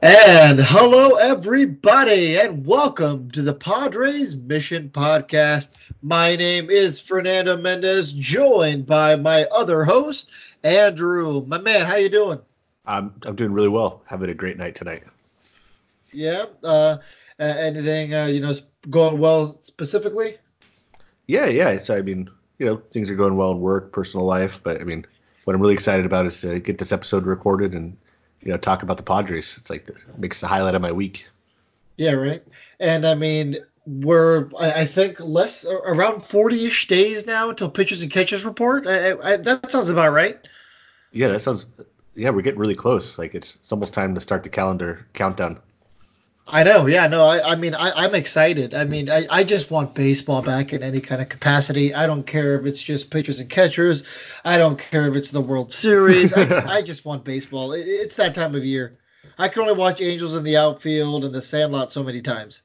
And hello, everybody, and welcome to the Padres Mission Podcast. My name is Fernando Mendez, joined by my other host, Andrew. My man, how you doing? I'm I'm doing really well. Having a great night tonight. Yeah. Uh, anything uh, you know going well specifically? Yeah, yeah. So I mean, you know, things are going well in work, personal life, but I mean, what I'm really excited about is to get this episode recorded and you know talk about the Padres. It's like this makes the highlight of my week. Yeah, right. And I mean, we're I think less around 40ish days now until pitchers and catches report. I, I, that sounds about right. Yeah, that sounds. Yeah, we're getting really close. Like it's, it's almost time to start the calendar countdown. I know, yeah, no, I, I mean, I, I'm excited. I mean, I, I just want baseball back in any kind of capacity. I don't care if it's just pitchers and catchers. I don't care if it's the World Series. I, I just want baseball. It, it's that time of year. I can only watch Angels in the outfield and the Sandlot so many times.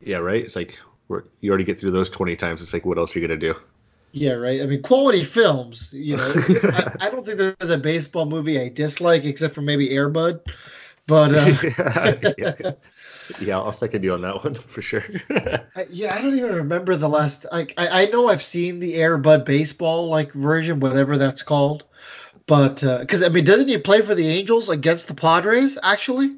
Yeah, right. It's like you already get through those 20 times. It's like, what else are you gonna do? Yeah, right. I mean, quality films. You know, I, I, don't think there's a baseball movie I dislike except for maybe Airbud. But uh, yeah, yeah. Yeah, I'll second you on that one for sure. I, yeah, I don't even remember the last. I, I know I've seen the Airbud baseball like version, whatever that's called. But because uh, I mean, doesn't he play for the Angels against the Padres actually?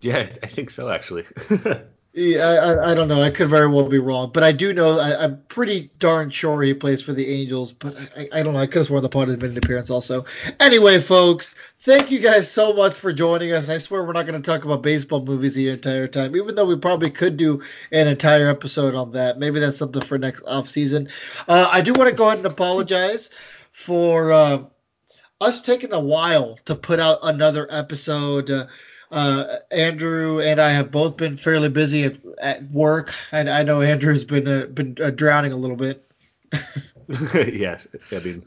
Yeah, I think so actually. Yeah, I, I, don't know. I could very well be wrong, but I do know I, am pretty darn sure he plays for the Angels. But I, I don't know. I could have sworn the pod has made an appearance also. Anyway, folks, thank you guys so much for joining us. I swear we're not going to talk about baseball movies the entire time, even though we probably could do an entire episode on that. Maybe that's something for next off season. Uh, I do want to go ahead and apologize for uh, us taking a while to put out another episode. Uh, uh, Andrew and I have both been fairly busy at, at work, and I know Andrew's been uh, been uh, drowning a little bit. yes, I mean,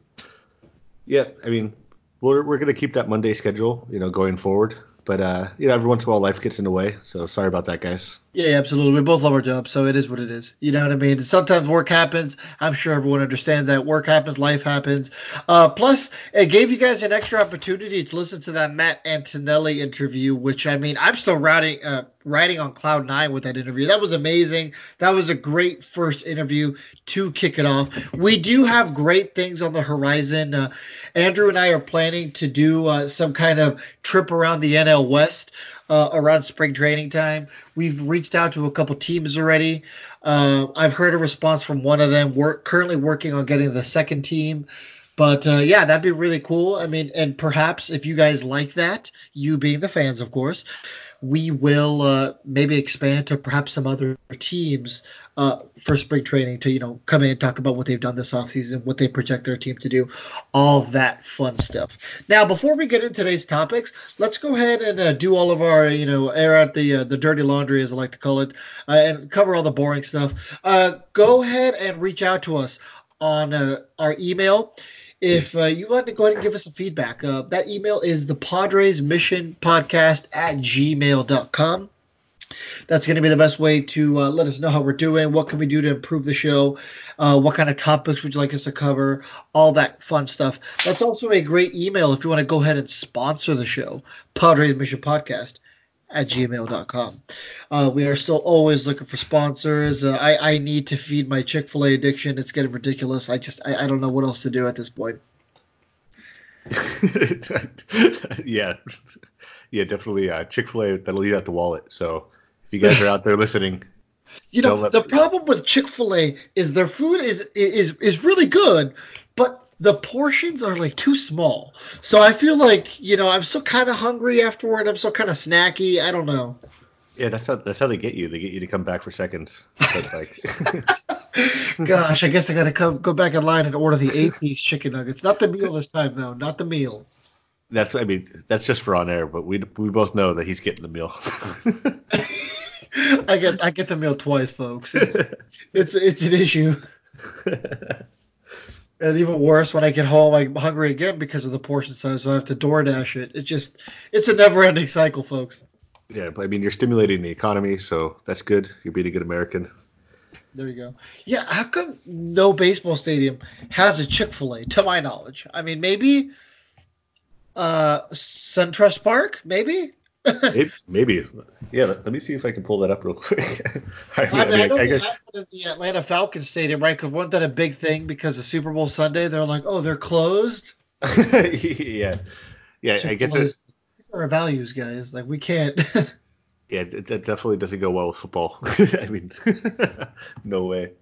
yeah, I mean, we're we're gonna keep that Monday schedule, you know, going forward. But uh, you know, every once in a while life gets in the way. So sorry about that, guys. Yeah, absolutely. We both love our jobs, so it is what it is. You know what I mean? Sometimes work happens. I'm sure everyone understands that. Work happens, life happens. Uh, plus, it gave you guys an extra opportunity to listen to that Matt Antonelli interview, which I mean, I'm still riding uh, riding on cloud nine with that interview. That was amazing. That was a great first interview to kick it off. We do have great things on the horizon. Uh, Andrew and I are planning to do uh, some kind of trip around the NL West uh, around spring training time. We've reached out to a couple teams already. Uh, I've heard a response from one of them. We're currently working on getting the second team. But uh, yeah, that'd be really cool. I mean, and perhaps if you guys like that, you being the fans, of course, we will uh, maybe expand to perhaps some other teams uh, for spring training to you know come in and talk about what they've done this offseason, what they project their team to do, all that fun stuff. Now, before we get into today's topics, let's go ahead and uh, do all of our you know air out the uh, the dirty laundry as I like to call it, uh, and cover all the boring stuff. Uh, go ahead and reach out to us on our email if uh, you want to go ahead and give us some feedback, uh, that email is the Padres Mission Podcast at gmail.com. That's going to be the best way to uh, let us know how we're doing. What can we do to improve the show? Uh, what kind of topics would you like us to cover? All that fun stuff. That's also a great email if you want to go ahead and sponsor the show, Padres Mission Podcast at gmail.com. Uh, we are still always looking for sponsors. Uh, I, I need to feed my Chick fil A addiction. It's getting ridiculous. I just I, I don't know what else to do at this point. yeah, yeah, definitely. Uh, Chick Fil A that'll eat out the wallet. So if you guys are out there listening, you know the problem with Chick Fil A is their food is is is really good, but the portions are like too small. So I feel like you know I'm still kind of hungry afterward. I'm still kind of snacky. I don't know. Yeah, that's how that's how they get you. They get you to come back for seconds. So like. Gosh, I guess I gotta come go back in line and order the eight piece chicken nuggets. Not the meal this time though. Not the meal. That's I mean that's just for on air, but we we both know that he's getting the meal. I get I get the meal twice, folks. It's it's it's an issue. And even worse, when I get home, I'm hungry again because of the portion size, so I have to DoorDash it. It's just, it's a never-ending cycle, folks. Yeah, but I mean, you're stimulating the economy, so that's good. You're being a good American. There you go. Yeah, how come no baseball stadium has a Chick Fil A? To my knowledge, I mean, maybe uh, SunTrust Park, maybe. Maybe, maybe. Yeah, let, let me see if I can pull that up real quick. I, I, mean, I, know I they guess, the Atlanta Falcons Stadium, right? Because wasn't that a big thing because of Super Bowl Sunday? They're like, oh, they're closed. yeah, yeah. I guess it, These are our values, guys. Like we can't. yeah, it, that definitely doesn't go well with football. I mean, no way.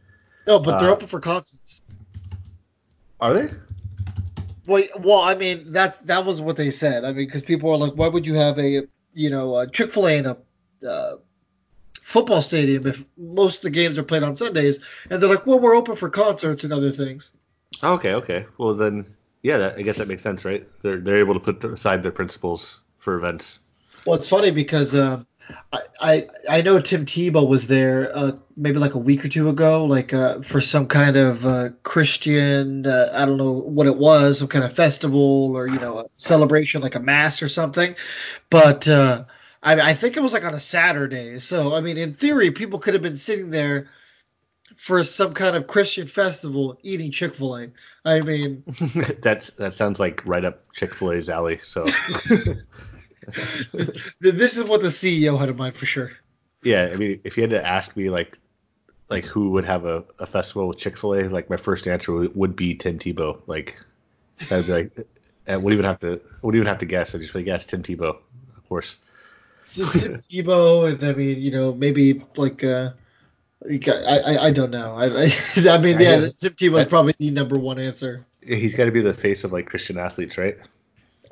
no, but they're Uh, open for concerts. Are they? Well, well, I mean, that's that was what they said. I mean, because people are like, why would you have a, you know, a Chick Fil A in a uh, football stadium if most of the games are played on Sundays? And they're like, well, we're open for concerts and other things. Okay, okay. Well then, yeah, that, I guess that makes sense, right? They're they're able to put aside their principles for events. Well, it's funny because um, I, I I know Tim Tebow was there uh, maybe like a week or two ago, like uh, for some kind of uh, Christian uh, I don't know what it was, some kind of festival or you know a celebration like a mass or something. But uh, I, I think it was like on a Saturday, so I mean in theory people could have been sitting there for some kind of Christian festival eating Chick Fil A. I mean. That's that sounds like right up Chick Fil A's alley. So this is what the CEO had in mind for sure. yeah, I mean, if you had to ask me like like who would have a, a festival with Chick Fil A, like my first answer would, would be Tim Tebow. Like I'd be like, I wouldn't even have to wouldn't even have to guess. I'd just be like, yes, Tim Tebow, of course. Tim Tebow, and I mean, you know, maybe like uh, got, I, I I don't know. I I, I mean, yeah, I- Tim Tebow is probably the number one answer. He's got to be the face of like Christian athletes, right?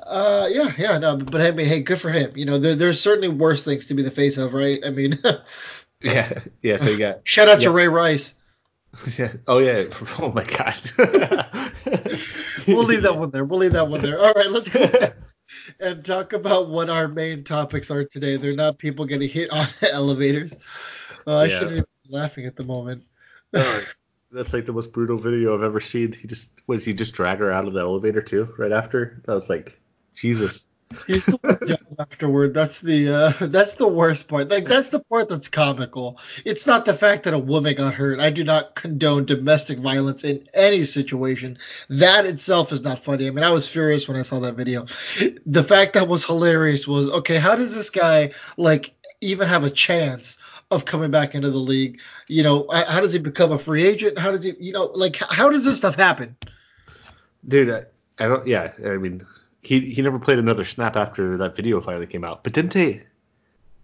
Uh, yeah, yeah, no, but, but I mean, hey, good for him. You know, there, there's certainly worse things to be the face of, right? I mean, Yeah, yeah. So you got shout out Yeah. to Ray Rice. yeah. Oh yeah. Oh my God. We'll leave that one there. We'll leave that one there. All right, let's go ahead and talk about what our main topics are today. They're not people getting hit on elevators. Uh, I Yeah. shouldn't be laughing at the moment. Oh, That's like the most brutal video I've ever seen. He just was he just drag her out of the elevator too right after. That was like Jesus. He's still afterward. That's the uh, that's the worst part. Like that's the part that's comical. It's not the fact that a woman got hurt. I do not condone domestic violence in any situation. That itself is not funny. I mean, I was furious when I saw that video. The fact that was hilarious was okay. How does this guy like even have a chance of coming back into the league? You know, how how does he become a free agent? How does he, you know, like how does this stuff happen? Dude, I, I don't. Yeah, I mean, he he never played another snap after that video finally came out. But didn't they?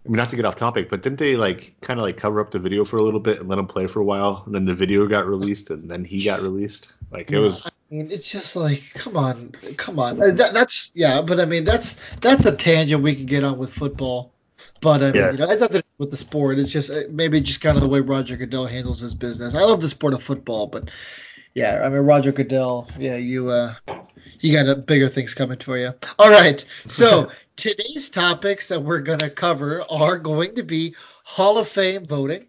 I mean, not to get off topic, but didn't they like kind of like cover up the video for a little bit and let him play for a while, and then the video got released, and then he got released? Like it was. I mean, it's just like, come on, come on. Uh, That, that's yeah, but I mean, that's that's a tangent we can get on with football. But I mean, Yeah. you know, it's nothing to do with the sport. It's just uh, maybe just kind of the way Roger Goodell handles his business. I love the sport of football, but yeah, I mean, Roger Goodell, yeah, you uh, you got bigger things coming for you. All right, so today's topics that we're gonna cover are going to be Hall of Fame voting.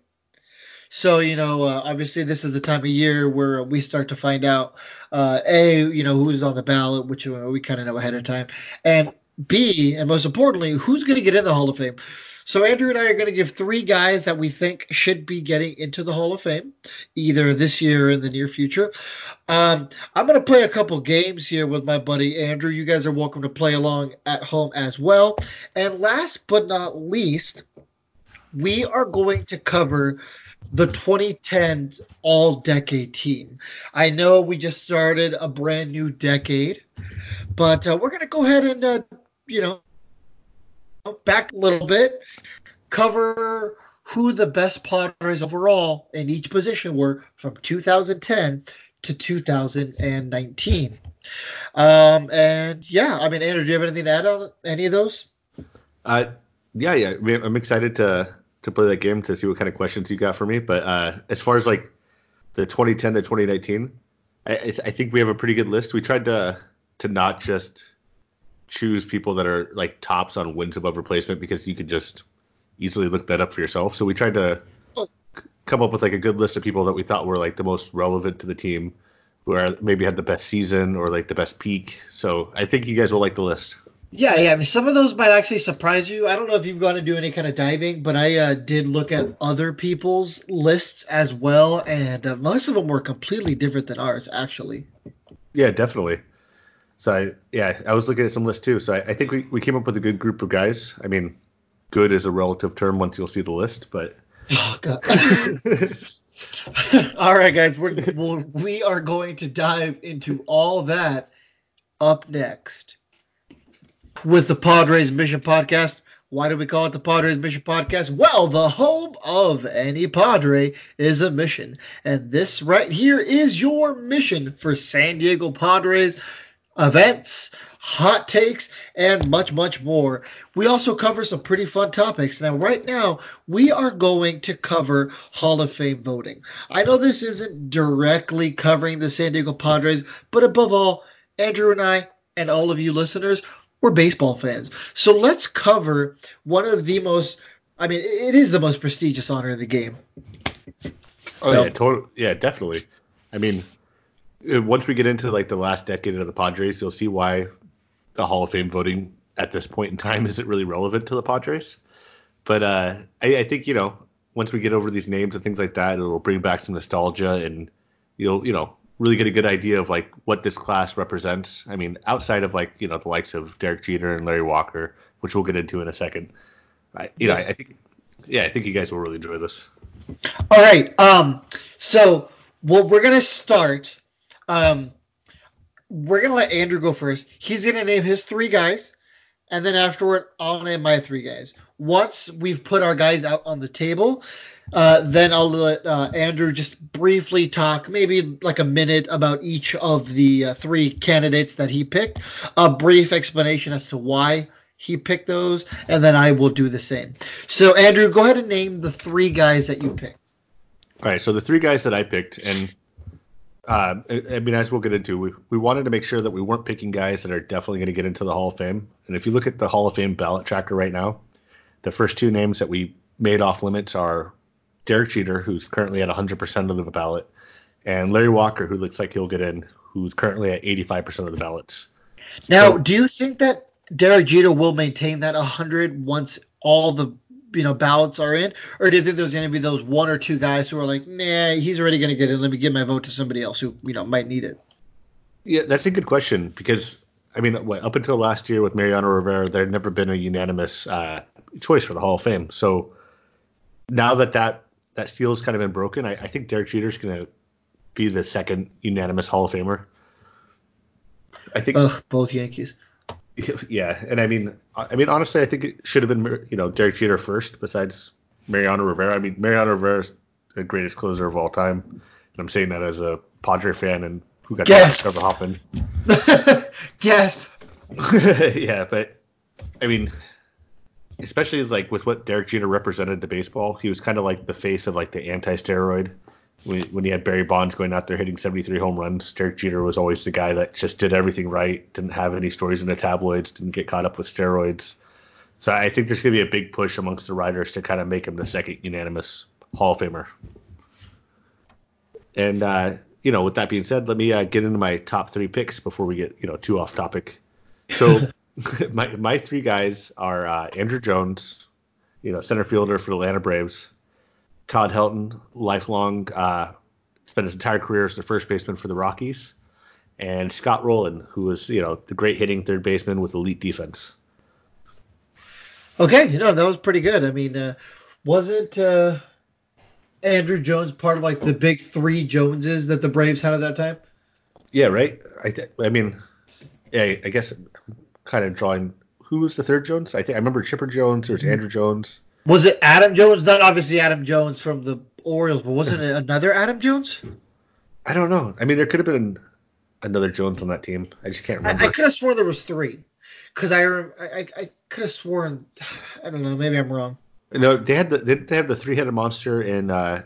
So you know, uh, obviously, this is the time of year where we start to find out, uh, a, you know, who's on the ballot, which we kind of know ahead of time, and B, and most importantly, who's going to get in the Hall of Fame. So Andrew and I are going to give three guys that we think should be getting into the Hall of Fame, either this year or in the near future. Um, I'm going to play a couple games here with my buddy Andrew. You guys are welcome to play along at home as well. And last but not least, we are going to cover the 2010 all decade team. I know we just started a brand new decade, but uh, we're going to go ahead and, uh, you know, back a little bit, cover who the best Padres overall in each position were from 2010 to 2019. Um, and yeah, I mean, Andrew, do you have anything to add on any of those? Uh, yeah, yeah. I'm excited to to play that game to see what kind of questions you got for me. But uh, as far as like the 2010 to 2019, I, I th- I think we have a pretty good list. We tried to to not just choose people that are like tops on wins above replacement because you could just easily look that up for yourself. So we tried to come up with like a good list of people that we thought were like the most relevant to the team, who are maybe had the best season or like the best peak. So I think you guys will like the list. Yeah, yeah. I mean, some of those might actually surprise you. I don't know if you've gone to do any kind of diving, but I uh, did look at other people's lists as well, and uh, most of them were completely different than ours, actually. Yeah, definitely. So yeah, I was looking at some lists too. So I, I think we, we came up with a good group of guys. I mean, good is a relative term once you'll see the list, but. Oh, God. all right, guys, we're we'll, we are going to dive into all that up next with the Padres Mission Podcast. Why do we call it the Padres Mission Podcast? Well, the home of any Padre is a mission. And this right here is your mission for San Diego Padres events, hot takes, and much, much more. We also cover some pretty fun topics. Now, right now, we are going to cover Hall of Fame voting. I know this isn't directly covering the San Diego Padres, but above all, Andrew and I, and all of you listeners, we're baseball fans. So let's cover one of the most, I mean, it is the most prestigious honor in the game. Oh So- yeah, totally. Yeah, definitely. I mean, once we get into like the last decade of the Padres, you'll see why the Hall of Fame voting at this point in time isn't really relevant to the Padres. But uh, I, I think you know once we get over these names and things like that, it'll bring back some nostalgia and you'll you know really get a good idea of like what this class represents. I mean, outside of like you know the likes of Derek Jeter and Larry Walker, which we'll get into in a second. I, you know, I, I think yeah, I think you guys will really enjoy this. All right. Um. So, well, we're gonna start. Um. We're gonna let Andrew go first. He's gonna name his three guys, and then afterward, I'll name my three guys. Once we've put our guys out on the table, uh, then I'll let uh, Andrew just briefly talk, maybe like a minute, about each of the uh, three candidates that he picked. A brief explanation as to why he picked those, and then I will do the same. So, Andrew, go ahead and name the three guys that you picked. All right, so the three guys that I picked, and uh, I mean, as we'll get into, we, we wanted to make sure that we weren't picking guys that are definitely going to get into the Hall of Fame. And if you look at the Hall of Fame ballot tracker right now, the first two names that we made off limits are Derek Jeter, who's currently at 100% of the ballot, and Larry Walker, who looks like he'll get in, who's currently at 85% of the ballots. Now, So- do you think that Derek Jeter will maintain that 100 once all the you know ballots are in, or do you think there's going to be those one or two guys who are like, nah, he's already going to get in. Let me give my vote to somebody else who you know might need it. Yeah, that's a good question because I mean, what, up until last year with Mariano Rivera, there had never been a unanimous uh, choice for the Hall of Fame. So now that that that steel's kind of been broken, I, I think Derek Jeter's going to be the second unanimous Hall of Famer. I think, Ugh, both Yankees. yeah, and I mean, I mean, honestly, I think it should have been you know Derek Jeter first, besides Mariano Rivera. I mean, Mariano Rivera's the greatest closer of all time, and I'm saying that as a Padre fan and who got Gasp. Trevor Hoffman. Gasp. yeah, but I mean, especially like with what Derek Jeter represented to baseball, he was kind of like the face of like the anti-steroid. When, he had Barry Bonds going out there hitting 73 home runs, Derek Jeter was always the guy that just did everything right, didn't have any stories in the tabloids, didn't get caught up with steroids. So I think there's going to be a big push amongst the writers to kind of make him the second unanimous Hall of Famer. And uh, you know, with that being said, let me uh, get into my top three picks before we get you know too off topic. So my my three guys are uh, Andruw Jones, you know, center fielder for the Atlanta Braves. Todd Helton, lifelong, uh, spent his entire career as the first baseman for the Rockies, and Scott Rolen, who was you know the great hitting third baseman with elite defense. Okay, you know that was pretty good. I mean, uh, wasn't uh, Andruw Jones part of like the big three Joneses that the Braves had at that time? Yeah, right. I th- I mean, yeah, I guess I'm kind of drawing. Who was the third Jones? I think I remember Chipper Jones. There's Andruw Jones. Was it Adam Jones? Not obviously Adam Jones from the Orioles, but wasn't it another Adam Jones? I don't know. I mean, there could have been another Jones on that team. I just can't remember. I could have sworn there was three, because I, I I, I could have sworn. I don't know. Maybe I'm wrong. No, they had the didn't they have the three headed monster in uh,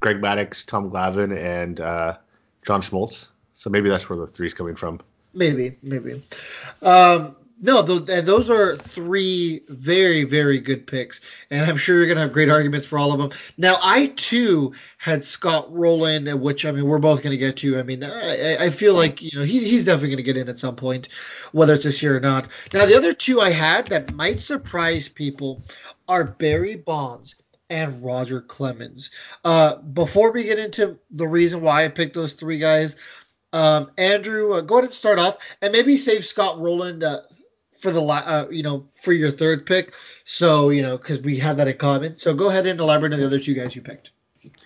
Greg Maddux, Tom Glavine, and uh, John Smoltz. So maybe that's where the three's coming from. Maybe, maybe. Um, no, th- those are three very, very good picks, and I'm sure you're gonna have great arguments for all of them. Now, I too had Scott Rolen, which I mean we're both gonna get to. I mean, I, I feel like you know he, he's definitely gonna get in at some point, whether it's this year or not. Now, the other two I had that might surprise people are Barry Bonds and Roger Clemens. Uh, before we get into the reason why I picked those three guys, um, Andrew, uh, go ahead and start off, and maybe save Scott Rolen uh, for the uh, you know for your third pick. So you know because we have that in common. So go ahead and elaborate on the other two guys you picked.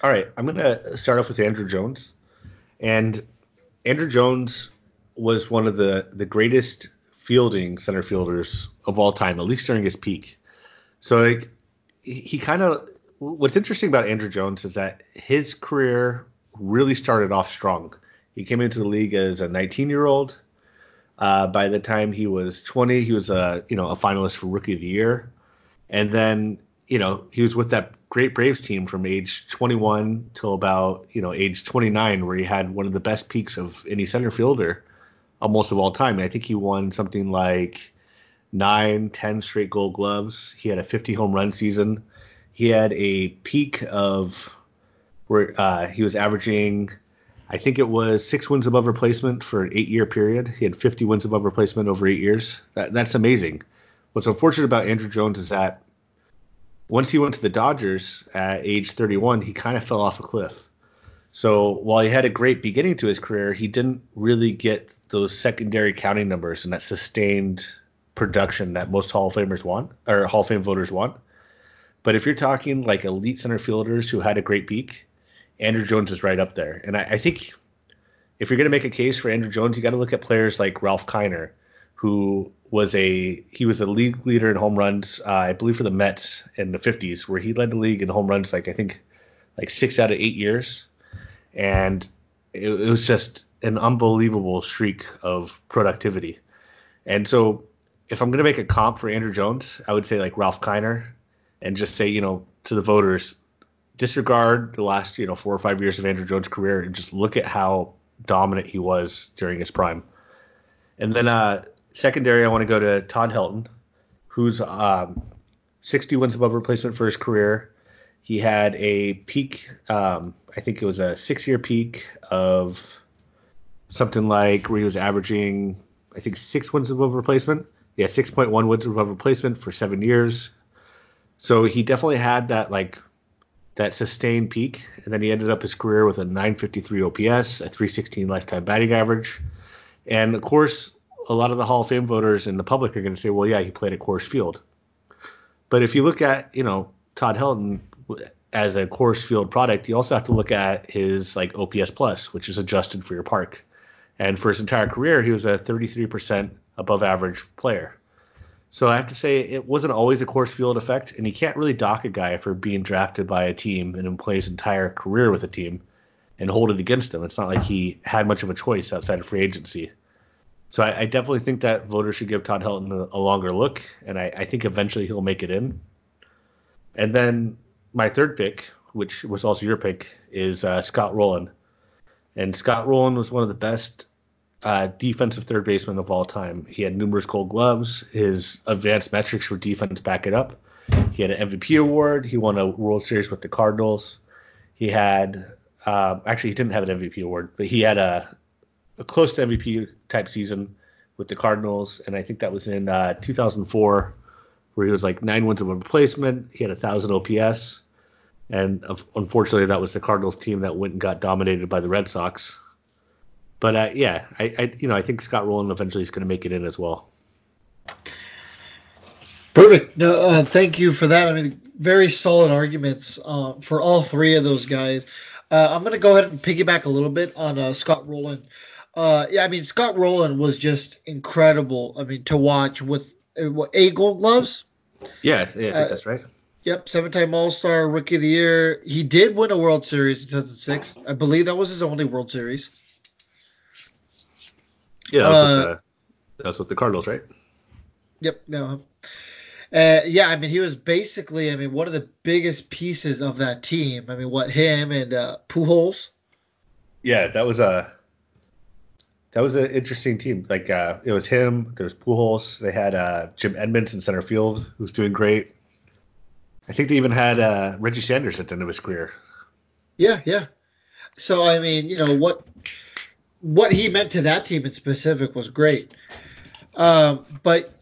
All right, I'm gonna start off with Andruw Jones, and Andruw Jones was one of the the greatest fielding center fielders of all time, at least during his peak. So like he, he kind of what's interesting about Andruw Jones is that his career really started off strong. He came into the league as a 19 year old. Uh, by the time he was 20, he was a you know a finalist for Rookie of the Year, and then you know he was with that great Braves team from age 21 till about you know age 29, where he had one of the best peaks of any center fielder almost of all time. I think he won something like nine, ten straight Gold Gloves. He had a 50 home run season. He had a peak of where uh, he was averaging, I think it was six wins above replacement for an eight-year period. He had 50 wins above replacement over eight years. That, that's amazing. What's unfortunate about Andruw Jones is that once he went to the Dodgers at age 31, he kind of fell off a cliff. So while he had a great beginning to his career, he didn't really get those secondary counting numbers and that sustained production that most Hall of Famers want or Hall of Fame voters want. But if you're talking like elite center fielders who had a great peak, Andruw Jones is right up there. And I, I think if you're going to make a case for Andruw Jones, you got to look at players like Ralph Kiner, who was a he was a league leader in home runs, uh, I believe for the Mets in the 50s, where he led the league in home runs like I think like six out of eight years, and it, it was just an unbelievable streak of productivity. And so if I'm going to make a comp for Andruw Jones, I would say like Ralph Kiner and just say, you know, to the voters, disregard the last, you know, four or five years of Andruw Jones' career and just look at how dominant he was during his prime. And then uh, secondary, I want to go to Todd Helton, who's um, 60 wins above replacement for his career. He had a peak, um, I think it was a six-year peak of something like where he was averaging, I think, six wins above replacement. Yeah, 6.1 wins above replacement for seven years. So he definitely had that like that sustained peak, and then he ended up his career with a 953 OPS, a 316 lifetime batting average, and of course, a lot of the Hall of Fame voters and the public are going to say, well, yeah, he played at Coors Field. But if you look at, you know, Todd Helton as a Coors Field product, you also have to look at his like OPS plus, which is adjusted for your park. And for his entire career, he was a 33% above average player. So I have to say it wasn't always a Coors Field effect, and you can't really dock a guy for being drafted by a team and play his entire career with a team and hold it against him. It's not like he had much of a choice outside of free agency. So I, I definitely think that voters should give Todd Helton a, a longer look, and I, I, think eventually he'll make it in. And then my third pick, which was also your pick, is uh, Scott Rolen. And Scott Rolen was one of the best uh, defensive third baseman of all time. He had numerous gold gloves. His advanced metrics for defense back it up. He had an MVP award. He won a World Series with the Cardinals. He had uh, actually he didn't have an MVP award, but he had a, a close to MVP type season with the Cardinals, and I think that was in uh, 2004, where he was like nine wins of a replacement. He had a thousand OPS, and unfortunately, that was the Cardinals team that went and got dominated by the Red Sox. But uh, yeah, I, I, you know I think Scott Rolen eventually is going to make it in as well. Perfect. No, uh, thank you for that. I mean, very solid arguments uh, for all three of those guys. Uh, I'm going to go ahead and piggyback a little bit on uh, Scott Rolen. Uh, yeah, I mean Scott Rolen was just incredible. I mean to watch with what eight Gold Gloves. Yeah, yeah, that's right. Yep, seven-time All-Star, Rookie of the Year. He did win a World Series in 2006. I believe that was his only World Series. Yeah, that's, was, uh, with, the, that was with the Cardinals, right? Yep. No. Uh, yeah, I mean, he was basically, I mean, one of the biggest pieces of that team. I mean, what him and uh, Pujols. Yeah, that was a that was an interesting team. Like, uh, it was him. There was Pujols. They had uh, Jim Edmonds in center field, who's doing great. I think they even had uh, Reggie Sanders at the end of his career. Yeah, yeah. So I mean, you know what what he meant to that team in specific was great. Um, but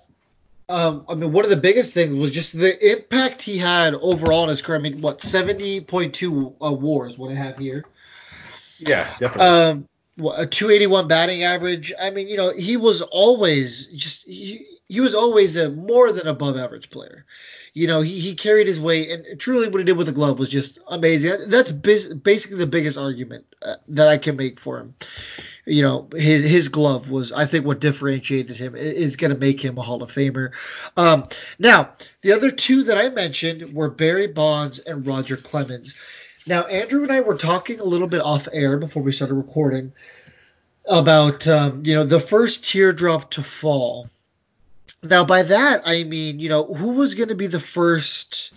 um, I mean, one of the biggest things was just the impact he had overall in his career. I mean, what 70.2 uh, WARs? What I have here. Yeah, definitely. Um, a 281 batting average. I mean, you know, he was always just he, he was always a more than above average player. You know, he, he carried his weight, and truly what he did with the glove was just amazing. That's basically the biggest argument uh, that I can make for him. You know, his his glove was, I think, what differentiated him is going to make him a Hall of Famer. Um, now, the other two that I mentioned were Barry Bonds and Roger Clemens. Now, Andrew and I were talking a little bit off air before we started recording about um, you know the first teardrop to fall now, by that I mean, you know, who was going to be the first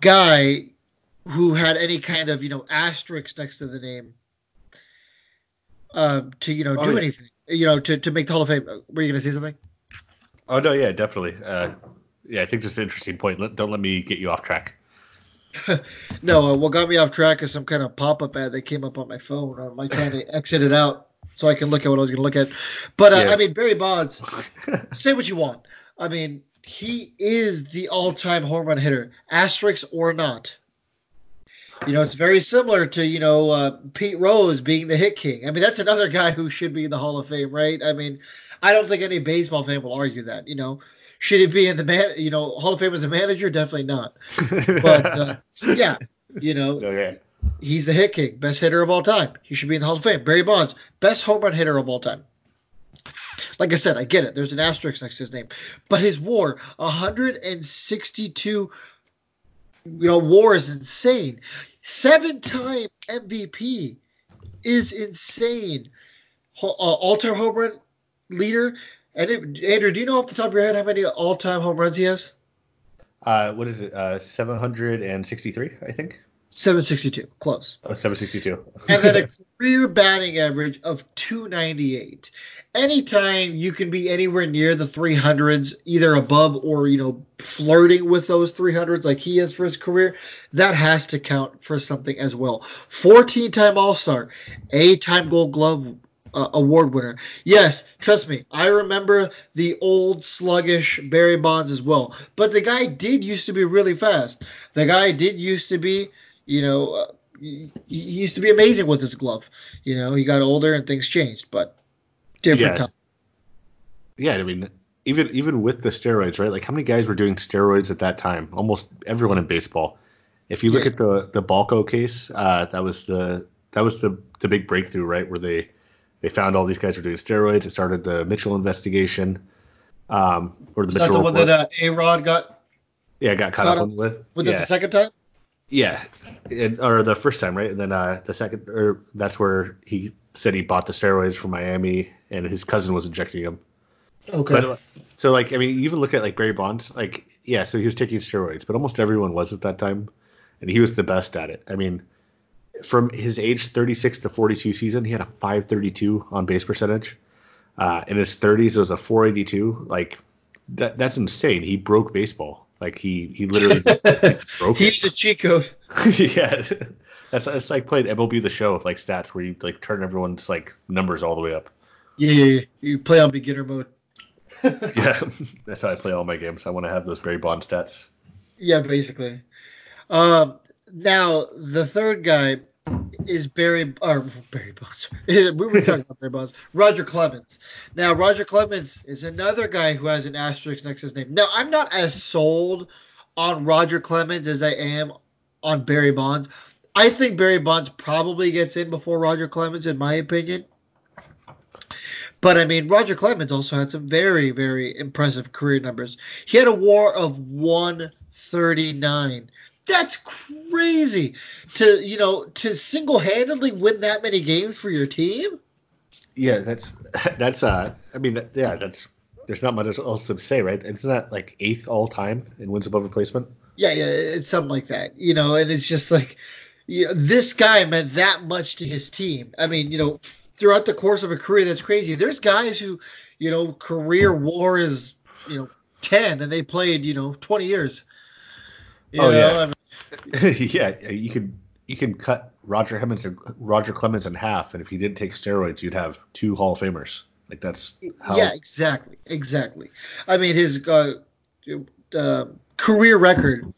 guy who had any kind of, you know, asterisk next to the name uh, to, you know, oh, do yeah. anything, you know, to, to make the Hall of Fame? Were you going to say something? Oh no, yeah, definitely. Uh, yeah, I think that's an interesting point. Let, don't let me get you off track. no, uh, what got me off track is some kind of pop-up ad that came up on my phone. I'm like trying to exit it out so I can look at what I was going to look at. But uh, yeah. I mean, Barry Bonds, say what you want. I mean, he is the all-time home run hitter, asterisk or not. You know, it's very similar to you know uh, Pete Rose being the hit king. I mean, that's another guy who should be in the Hall of Fame, right? I mean, I don't think any baseball fan will argue that. You know, should he be in the man? You know, Hall of Fame as a manager? Definitely not. But uh, yeah, you know, okay. He's the hit king, best hitter of all time. He should be in the Hall of Fame. Barry Bonds, best home run hitter of all time. Like I said, I get it. There's an asterisk next to his name, but his WAR 162. You know, WAR is insane. Seven-time MVP is insane. Uh, all-time home run leader. And it, Andrew, do you know off the top of your head how many all-time home runs he has? Uh, what is it? Uh, 763, I think. 762, close. Oh, 762. and then a career batting average of 298 anytime you can be anywhere near the 300s, either above or, you know, flirting with those 300s like he is for his career, that has to count for something as well. 14 time All Star, eight time Gold Glove uh, award winner. Yes, trust me, I remember the old sluggish Barry Bonds as well. But the guy did used to be really fast. The guy did used to be, you know, uh, he used to be amazing with his glove. You know, he got older and things changed, but different yeah. time. Yeah, I mean, even even with the steroids, right? Like how many guys were doing steroids at that time? Almost everyone in baseball. If you look yeah. at the the Balco case, uh, that was the that was the the big breakthrough, right? Where they they found all these guys were doing steroids. It started the Mitchell investigation, um, or the Is Mitchell that the report. one that uh, A Rod got? Yeah, got caught, up with. Was yeah. it the second time? Yeah, it, or the first time, right? And then uh, the second, or that's where he said he bought the steroids from Miami, and his cousin was injecting him. Okay. But, so like, I mean, you even look at like Barry Bonds, like, yeah, so he was taking steroids, but almost everyone was at that time, and he was the best at it. I mean, from his age 36 to 42 season, he had a 532 on base percentage. Uh, in his 30s, it was a 482. Like, that, that's insane. He broke baseball. Like he he literally broke He's it. a cheat code. yeah. That's it's like playing MLB the Show with like stats where you like turn everyone's like numbers all the way up. Yeah, yeah, yeah. you play on beginner mode. yeah, that's how I play all my games. I want to have those Barry Bond stats. Yeah, basically. Um, now the third guy is Barry or Barry Bonds. we were talking about Barry Bonds. Roger Clemens. Now Roger Clemens is another guy who has an asterisk next to his name. Now I'm not as sold on Roger Clemens as I am on Barry Bonds. I think Barry Bonds probably gets in before Roger Clemens, in my opinion. But I mean, Roger Clemens also had some very, very impressive career numbers. He had a WAR of 139. That's crazy to you know to single-handedly win that many games for your team. Yeah, that's that's uh, I mean, yeah, that's there's not much else to say, right? It's not like eighth all time in wins above replacement. Yeah, yeah, it's something like that, you know, and it's just like you know, this guy meant that much to his team. I mean, you know, throughout the course of a career, that's crazy. There's guys who, you know, career WAR is, you know, 10 and they played, you know, 20 years. You oh know, yeah. I mean, yeah, you could you can cut Roger Clemens and Roger Clemens in half, and if he didn't take steroids, you'd have two Hall of Famers. Like that's how. Yeah, exactly, exactly. I mean, his uh, uh, career record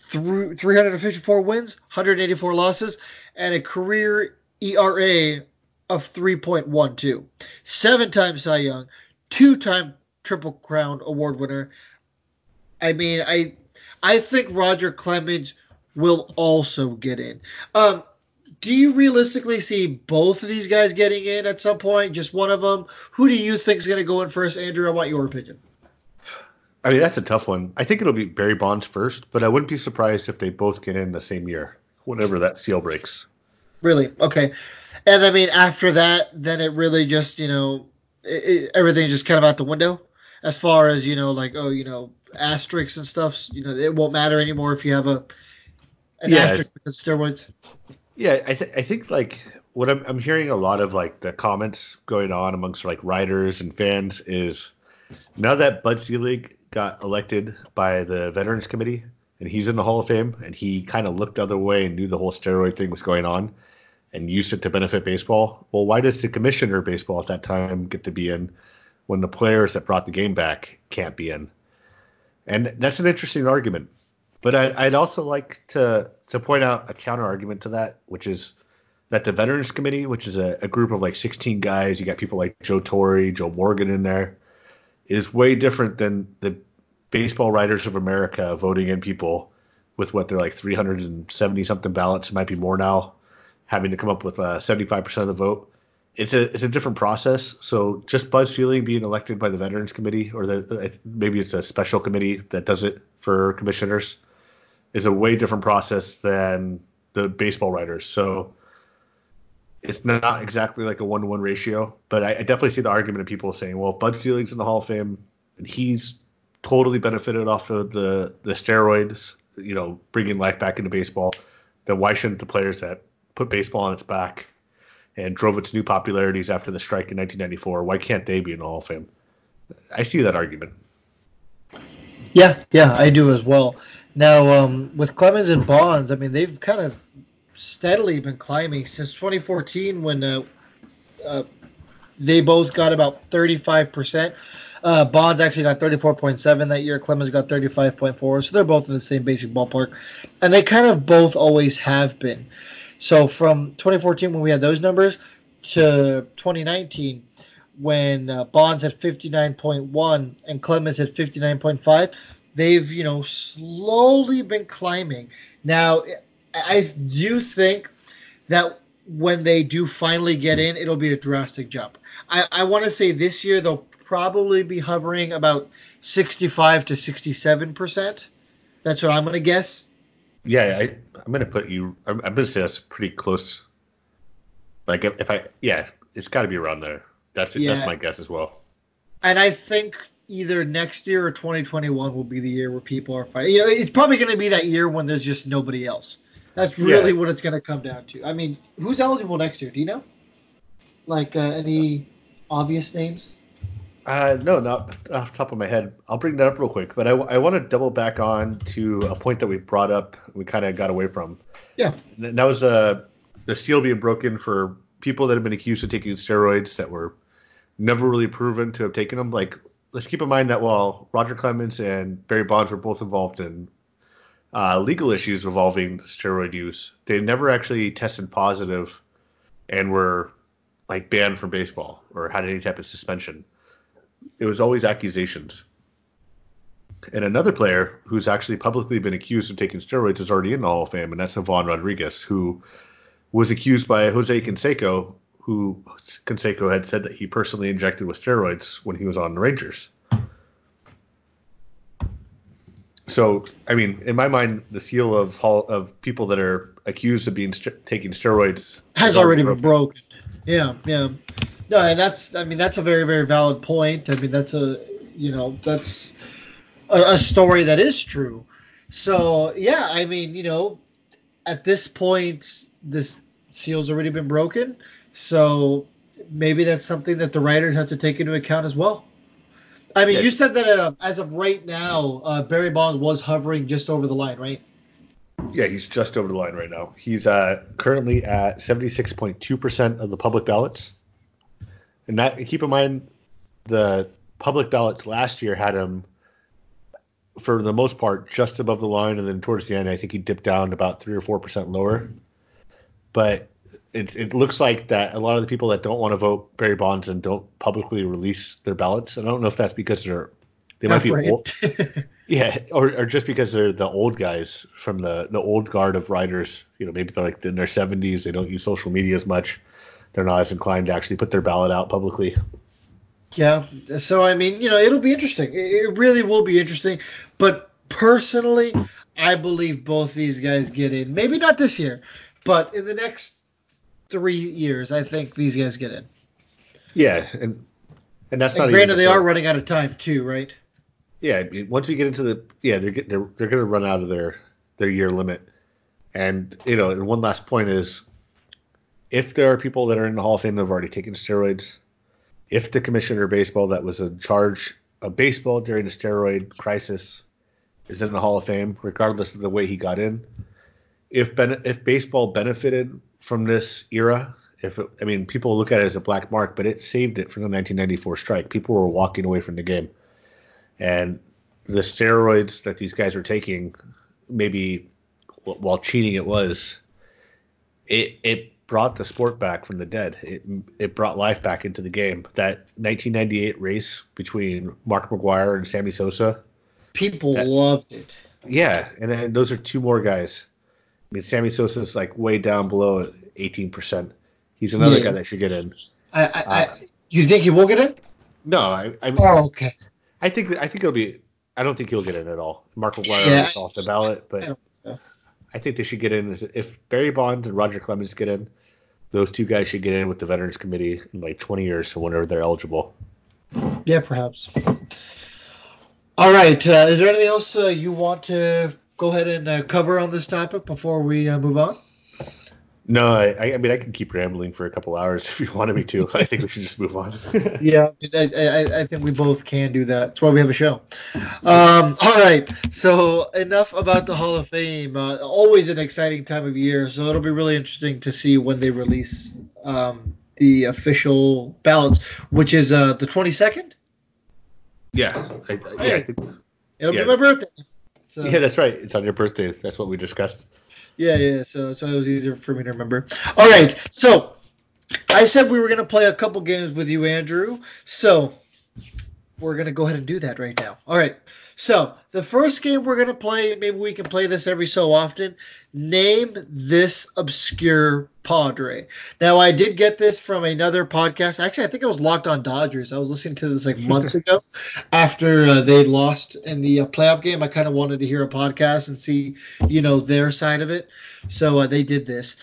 through 354 wins, 184 losses, and a career ERA of 3.12. Seven times Cy Young, two time Triple Crown award winner. I mean, I I think Roger Clemens will also get in. Um, do you realistically see both of these guys getting in at some point? Just one of them? Who do you think is going to go in first, Andrew? I want your opinion. I mean, that's a tough one. I think it'll be Barry Bonds first, but I wouldn't be surprised if they both get in the same year, whenever that seal breaks. Really? Okay. And I mean, after that, then it really just, you know, it, it, everything just kind of out the window as far as, you know, like, oh, you know, asterisks and stuff. You know, it won't matter anymore if you have a an yeah, asterisk with steroids. Yeah, I, th- I think like what I'm, I'm hearing a lot of like the comments going on amongst like writers and fans is now that Bud Selig got elected by the Veterans Committee and he's in the Hall of Fame and he kind of looked the other way and knew the whole steroid thing was going on and used it to benefit baseball. Well, why does the commissioner of baseball at that time get to be in when the players that brought the game back can't be in? And that's an interesting argument. But I, would also like to to point out a counter argument to that, which is that the Veterans Committee, which is a, a group of like 16 guys, you got people like Joe Torre, Joe Morgan in there, is way different than the Baseball Writers of America voting in people with what they're like 370 something ballots, it might be more now, having to come up with uh, 75% of the vote it's a it's a different process. So just Bud Selig being elected by the Veterans Committee, or the maybe it's a special committee that does it for commissioners, is a way different process than the baseball writers. So it's not exactly like a one to one ratio, but I, I, definitely see the argument of people saying, well, Bud Selig's in the Hall of Fame and he's totally benefited off of the the steroids, you know, bringing life back into baseball. Then why shouldn't the players that put baseball on its back and drove its new popularities after the strike in 1994. Why can't they be in the Hall of Fame? I see that argument. Yeah, yeah, I do as well. Now, um, with Clemens and Bonds, I mean, they've kind of steadily been climbing since 2014 when uh, uh, they both got about 35%. Uh, Bonds actually got 34.7 that year. Clemens got 35.4. So they're both in the same basic ballpark. And they kind of both always have been. So from 2014 when we had those numbers to 2019 when uh, Bonds had 59.1 and Clemens had 59.5, they've you know slowly been climbing. Now I do think that when they do finally get in, it'll be a drastic jump. I, I want to say this year they'll probably be hovering about 65 to 67 percent. That's what I'm going to guess. Yeah, I, I'm gonna put you. I'm, I'm gonna say that's pretty close. Like if, if I, yeah, it's got to be around there. That's yeah. that's my guess as well. And I think either next year or 2021 will be the year where people are fighting. You know, it's probably going to be that year when there's just nobody else. That's really yeah. what it's going to come down to. I mean, who's eligible next year? Do you know? Like uh, any obvious names? Uh, no, not off the top of my head. I'll bring that up real quick, but I, I want to double back on to a point that we brought up. We kind of got away from. Yeah. And that was uh, the seal being broken for people that have been accused of taking steroids that were never really proven to have taken them. Like, let's keep in mind that while Roger Clemens and Barry Bonds were both involved in uh, legal issues involving steroid use, they never actually tested positive and were like banned from baseball or had any type of suspension it was always accusations. And another player who's actually publicly been accused of taking steroids is already in the Hall of Fame, and that's Ivan Rodriguez, who was accused by Jose Canseco, who Canseco had said that he personally injected with steroids when he was on the Rangers. So, I mean, in my mind, the seal of of people that are accused of being st- taking steroids has already been broken. Yeah, yeah. No, and that's I mean that's a very very valid point. I mean that's a you know that's a, a story that is true. So yeah, I mean you know at this point this seal's already been broken. So maybe that's something that the writers have to take into account as well. I mean, yes. you said that uh, as of right now, uh, Barry Bonds was hovering just over the line, right? Yeah, he's just over the line right now. He's uh, currently at 76.2% of the public ballots. And that keep in mind the public ballots last year had him for the most part just above the line, and then towards the end, I think he dipped down about three or four percent lower. But it, it looks like that a lot of the people that don't want to vote Barry Bonds and don't publicly release their ballots. I don't know if that's because they're they might be old, yeah, or, or just because they're the old guys from the the old guard of writers. You know, maybe they're like in their 70s. They don't use social media as much. They're not as inclined to actually put their ballot out publicly. Yeah. So I mean, you know, it'll be interesting. It really will be interesting. But personally, I believe both these guys get in. Maybe not this year, but in the next three years, I think these guys get in. Yeah, and and that's not And even granted, they are running out of time too, right? Yeah, once you get into the yeah, they're get, they're they're going to run out of their their year limit. And you know, and one last point is, if there are people that are in the Hall of Fame that have already taken steroids, if the commissioner of baseball that was in charge of baseball during the steroid crisis is in the Hall of Fame, regardless of the way he got in, if ben- if baseball benefited from this era, if it, I mean people look at it as a black mark, but it saved it from the 1994 strike. People were walking away from the game and the steroids that these guys were taking, maybe while cheating it was, it it brought the sport back from the dead. It it brought life back into the game. That 1998 race between Mark McGwire and Sammy Sosa, People Yeah. loved it. yeah, and, and those are two more guys. I mean, Sammy Sosa's like way down below at 18%. He's another Yeah. guy that should get in. I, I, Uh, I you think he will get in? No, I I, Oh, okay. I think I think it'll be. I don't think he'll get in at all. Mark McGwire Yeah. is off the ballot, but I think. I think they should get in. If Barry Bonds and Roger Clemens get in, those two guys should get in with the Veterans Committee in like 20 years or whenever they're eligible. Yeah, perhaps. All right. Uh, is there anything else uh, you want to go ahead and uh, cover on this topic before we uh, move on? No, I, I mean I can keep rambling for a couple hours if you wanted me to. I think we should just move on. Yeah, I, I, I think we both can do that. That's why we have a show. Um, all right. So enough about the Hall of Fame. Uh, always an exciting time of year. So it'll be really interesting to see when they release um, the official ballots, which is uh, the 22nd. yeah, I, I- yeah, I think, It'll Yeah. be my birthday. So, yeah, that's right. It's on your birthday. That's what we discussed. Yeah, yeah. So, so it was easier for me to remember. All right. So, I said we were gonna play a couple games with you, Andrew. So, we're gonna go ahead and do that right now. All right. So, the first game we're gonna play, maybe we can play this every so often. Name this obscure Padre. Now, I did get this from another podcast. Actually, I think it was Locked On Dodgers. I was listening to this like months ago after uh, they lost in the uh, playoff game. I kind of wanted to hear a podcast and see, you know, their side of it. So uh, they did this.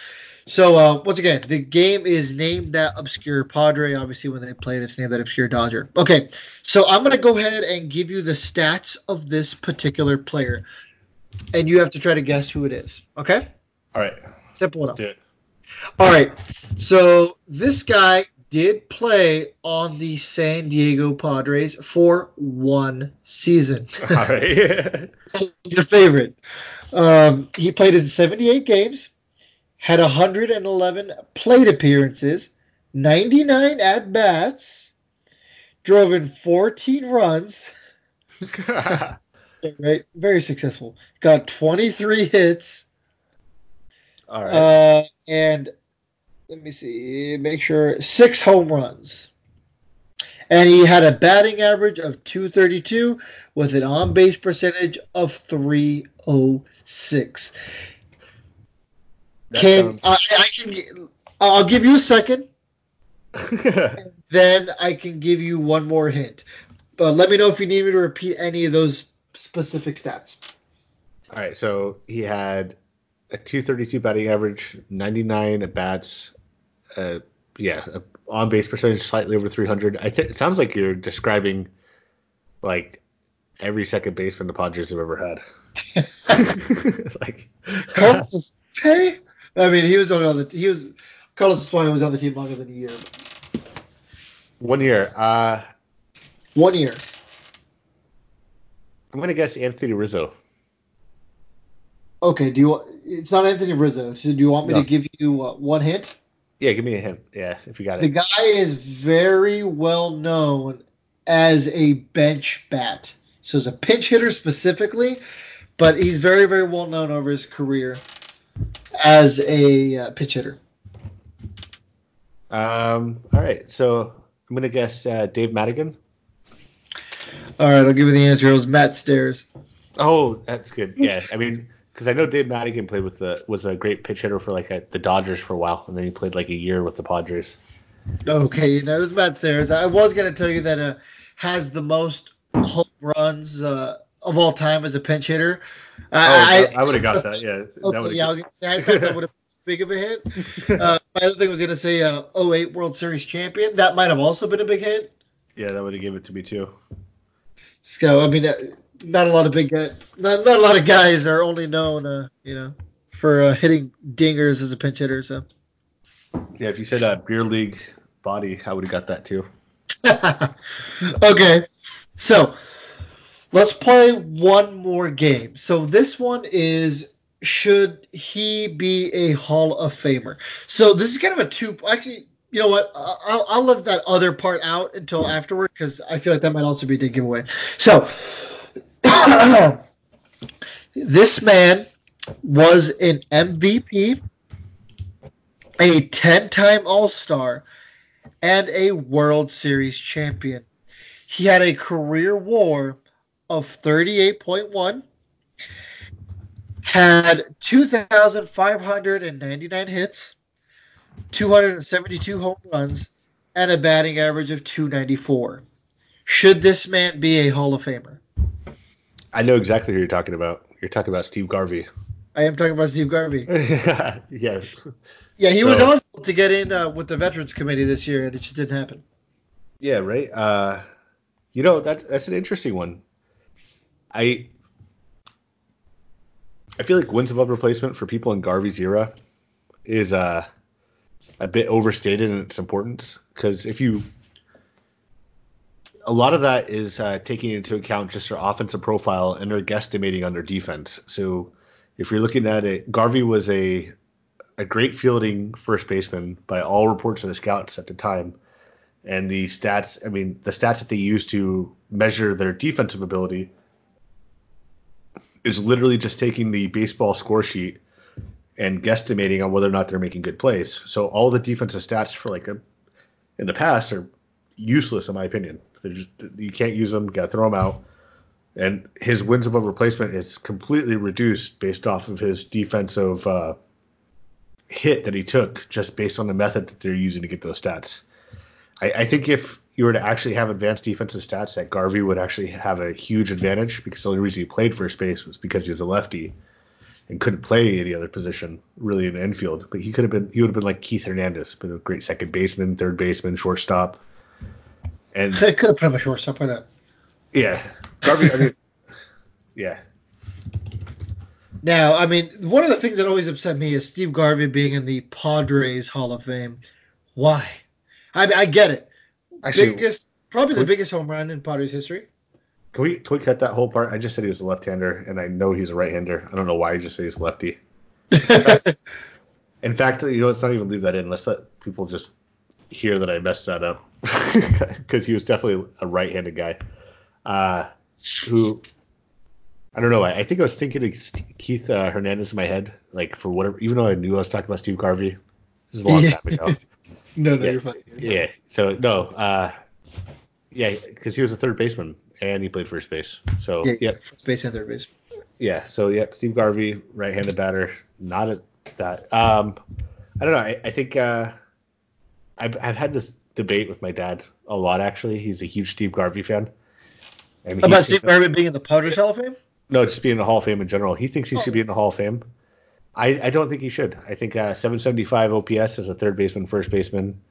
So uh, once again, the game is named that obscure Padre. Obviously, when they played, it's named that obscure Dodger. Okay, so I'm gonna go ahead and give you the stats of this particular player, and you have to try to guess who it is. Okay, All right, simple enough. do it. All right. So this guy did play on the San Diego Padres for one season. All right. Your favorite. Um, he played in 78 games, had 111 plate appearances, 99 at bats, drove in 14 runs. Right, very successful. Got 23 hits. All right. Uh, and let me see, make sure six home runs. And he had a batting average of 232 with an on base percentage of 306. That Can I, I can I'll give you a second, then I can give you one more hint. But let me know if you need me to repeat any of those specific stats. All right, so he had a 232 batting average, 99 at bats, uh, yeah, on base percentage slightly over 300. I think it sounds like you're describing like every second baseman the Padres have ever had. like, Hey, I mean, he was on the he was Carlos Espino was on the team longer than a year. one year. Uh, One year. I'm gonna guess Anthony Rizzo. Okay. Do you? want- It's not Anthony Rizzo. So do you want me No. to give you uh, one hint? Yeah, give me a hint. Yeah, if you got it. The guy is very well known as a bench bat. So as a pinch hitter specifically, but he's very very well known over his career as a uh, pitch hitter. Um, all right, so I'm gonna guess uh, Dave Magadan. All right, I'll give you the answer. It was Matt Stairs. Oh, that's good. Yeah, I mean, because I know Dave Magadan played with the was a great pitch hitter for like a, the Dodgers for a while, and then he played like a year with the Padres. Okay, you know, it was Matt Stairs. I was gonna tell you that uh has the most home runs uh, of all time as a pinch hitter. Oh, I, I would have got that. Yeah. Okay, that yeah, I was gonna say I thought that would have been big of a hit. Uh, my other thing was gonna say uh, 08 World Series champion. That might have also been a big hit. yeah, that would have given it to me too. So I mean, uh, not a lot of big guys. Not, not a lot of guys are only known, uh, you know, for uh, hitting dingers as a pinch hitter. So. Yeah, if you said uh, beer league body, I would have got that too. okay, so let's play one more game. So this one is should he be a Hall of Famer? So this is kind of a two. Actually, you know what? I'll, I'll leave that other part out until afterward because I feel like that might also be big giveaway. So this man was an MVP, a 10-time All-Star, and a World Series champion. He had a career WAR of 38.1, had 2,599 hits, 272 home runs, and a batting average of 294. Should this man be a Hall of Famer? I know exactly who you're talking about. You're talking about Steve Garvey. I am talking about Steve Garvey. yeah. Yeah, he was So- eligible to get in uh, with the Veterans Committee this year, and it just didn't happen. Yeah, right. Uh, you know that's that's an interesting one. I I feel like wins above replacement for people in Garvey's era is uh, a bit overstated in its importance because if you a lot of that is uh, taking into account just their offensive profile and their guesstimating on their defense. So if you're looking at it, Garvey was a a great fielding first baseman by all reports of the scouts at the time and the stats i mean the stats that they used to measure their defensive ability is literally just taking the baseball score sheet and guesstimating on whether or not they're making good plays. So all the defensive stats for like a in the past are useless in my opinion. They're just you can't use them gotta throw them out. And his wins above replacement is completely reduced based off of his defensive uh, hit that he took just based on the method that they're using to get those stats. I, I think if you were to actually have advanced defensive stats, that Garvey would actually have a huge advantage because the only reason he played first base was because he was a lefty and couldn't play any other position really in the infield. But he could have been he would have been like Keith Hernandez, been a great second baseman, third baseman, shortstop. And I could have put him a shortstop. Why not? yeah, Garvey. I mean, yeah, Now, I mean, one of the things that always upset me is Steve Garvey being in the Padres Hall of Fame. Why? I mean, I get it. Actually, biggest, probably the Would- biggest home run in Padres history. can we can we cut that whole part? I just said he was a left-hander, and I know he's a right-hander. I don't know why I just say he's lefty. In fact, you know, let's not even leave that in. Let's let people just hear that I messed that up because he was definitely a right-handed guy. Uh, who I don't know. I, I think I was thinking of Keith uh, Hernandez in my head, like for whatever. Even though I knew I was talking about Steve Garvey, this is a long time ago. no, no, Yeah. you're fine. Yeah. So no. Uh, yeah, because he was a third baseman and he played first base. So Yeah, yeah, First base and third base. yeah. So yeah, Steve Garvey, right-handed batter, not at that. Um, I don't know. I, I think uh, I've I've had this debate with my dad a lot. Actually, he's a huge Steve Garvey fan. And About Steve Garvey being in the Padres Hall of Fame? No, just being in the Hall of Fame in general. He thinks he Oh. should be in the Hall of Fame. I, I don't think he should. I think uh, 775 OPS as a third baseman, first baseman,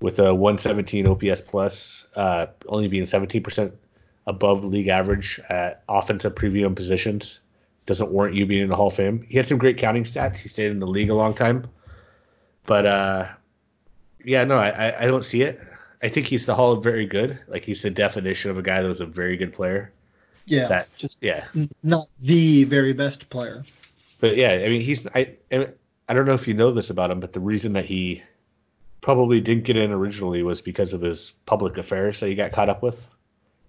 with a 117 OPS plus, uh, only being 17% above league average at offensive premium positions doesn't warrant you being in the Hall of Fame. He had some great counting stats. He stayed in the league a long time, but uh, yeah, no, I, I- don't see it. I think he's the Hall of very good. Like he's the definition of a guy that was a very good player. Yeah, That just yeah. not the very best player. But yeah, I mean, he's I I don't know if you know this about him, but the reason that he probably didn't get in originally was because of his public affairs that he got caught up with.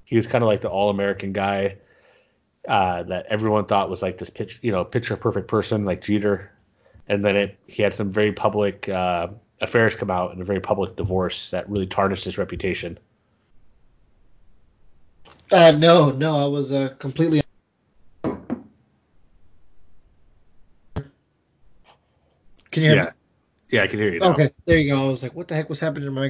He was kind of like the all-American guy uh, that everyone thought was like this pitch, you know, picture perfect person like Jeter, and then it he had some very public uh, affairs come out and a very public divorce that really tarnished his reputation. Uh, no, no, I was uh, completely. Can you hear Yeah. me? Yeah, I can hear you now. Okay, there you go. I was like, what the heck was happening to my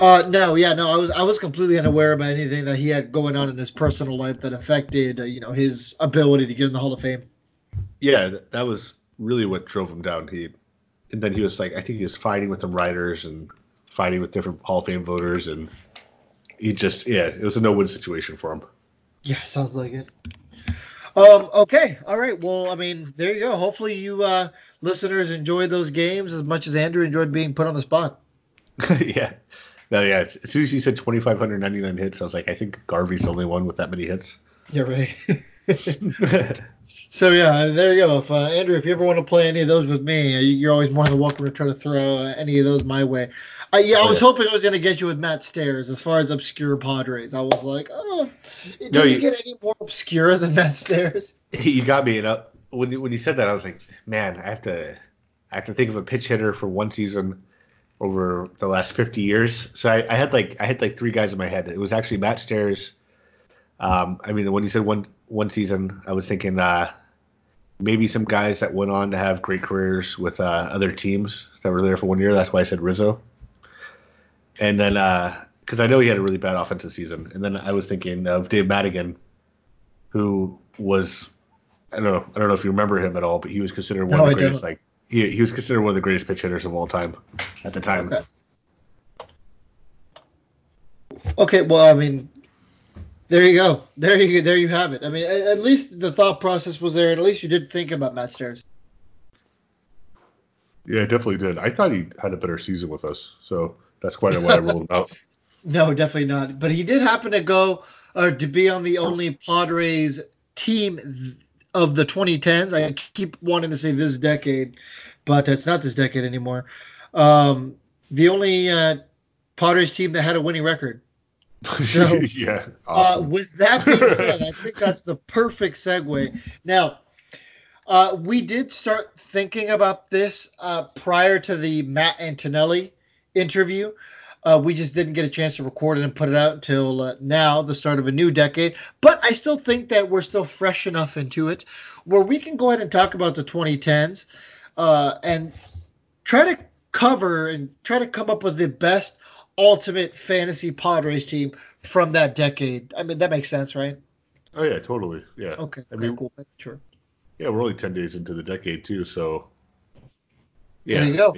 uh, no, yeah, no, I was I was completely unaware about anything that he had going on in his personal life that affected, uh, you know, his ability to get in the Hall of Fame. yeah, that was really what drove him down. He and then he was like, I think he was fighting with some writers and fighting with different Hall of Fame voters, and he just yeah, it was a no-win situation for him. Yeah, sounds like it. Um, okay, all right. Well, I mean, there you go. Hopefully, you uh, listeners enjoyed those games as much as Andrew enjoyed being put on the spot. yeah. No, yeah. As as soon as you said 2,599 hits, I was like, I think Garvey's the only one with that many hits. Yeah, right. so yeah, there you go. If uh, Andrew, if you ever want to play any of those with me, uh, you're always more than welcome to try to throw uh, any of those my way. Uh, yeah, I Oh, was hoping I was going to get you with Matt Stairs as far as obscure Padres. I was like, oh, does No, he you- get any more obscure than Matt Stairs? you got me. And uh, when you- when you said that, I was like, man, I have to I have to think of a pitch hitter for one season over the last 50 years. So I, I had like I had like three guys in my head. It was actually Matt Stairs. Um, I mean, when you said one one season, I was thinking uh, maybe some guys that went on to have great careers with uh, other teams that were there for one year. That's why I said Rizzo. And then because I know he had a really bad offensive season, and then I was thinking of Dave Magadan, who was I don't know I don't know if you remember him at all, but he was considered one No, of I the greatest don't. like he, he was considered one of the greatest pitch hitters of all time at the time. Okay. Okay, well, I mean, there you go. There you there you have it. I mean, at, at least the thought process was there, and at least you did think about Matt Stairs. Yeah, I definitely did. I thought he had a better season with us, so that's quite why I rolled him out. No, definitely not. But he did happen to go uh, to be on the only Padres team of the 2010s. I keep wanting to say this decade, but it's not this decade anymore. Um, the only uh, Padres team that had a winning record. So, yeah. Uh, with that being said, I think that's the perfect segue. Now, uh, we did start thinking about this uh, prior to the Matt Antonelli interview. Uh, we just didn't get a chance to record it and put it out until uh, now, the start of a new decade. But I still think that we're still fresh enough into it where we can go ahead and talk about the 2010s uh, and try to cover and try to come up with the best ultimate fantasy Padres team from that decade. I mean, that makes sense, right? oh yeah, totally. Yeah. Okay. I mean, cool. Sure. yeah, we're only ten days into the decade too, so. Yeah. There you go.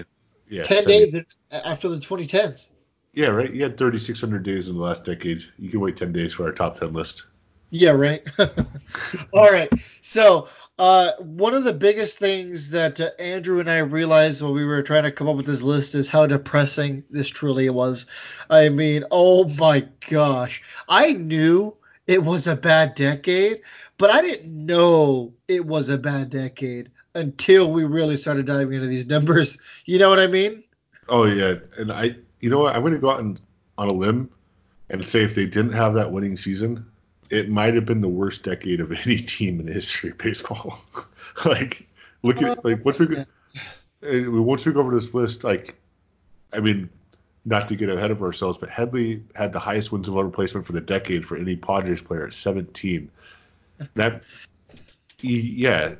Yeah. 10 days after the 2010s. Yeah, right. You had 3,600 days in the last decade. You can wait 10 days for our top 10 list. Yeah, right. All right. So, uh, one of the biggest things that uh, Andrew and I realized when we were trying to come up with this list is how depressing this truly was. I mean, oh my gosh. I knew it was a bad decade, but I didn't know it was a bad decade until we really started diving into these numbers. You know what I mean? Oh yeah, and I, you know what? To go out and, on a limb and say if they didn't have that winning season, it might have been the worst decade of any team in the history of baseball. like, look at like once we go, uh, once we go over this list, like, I mean, not to get ahead of ourselves, but Headley had the highest wins above replacement for the decade for any Padres player at 17. That, yeah,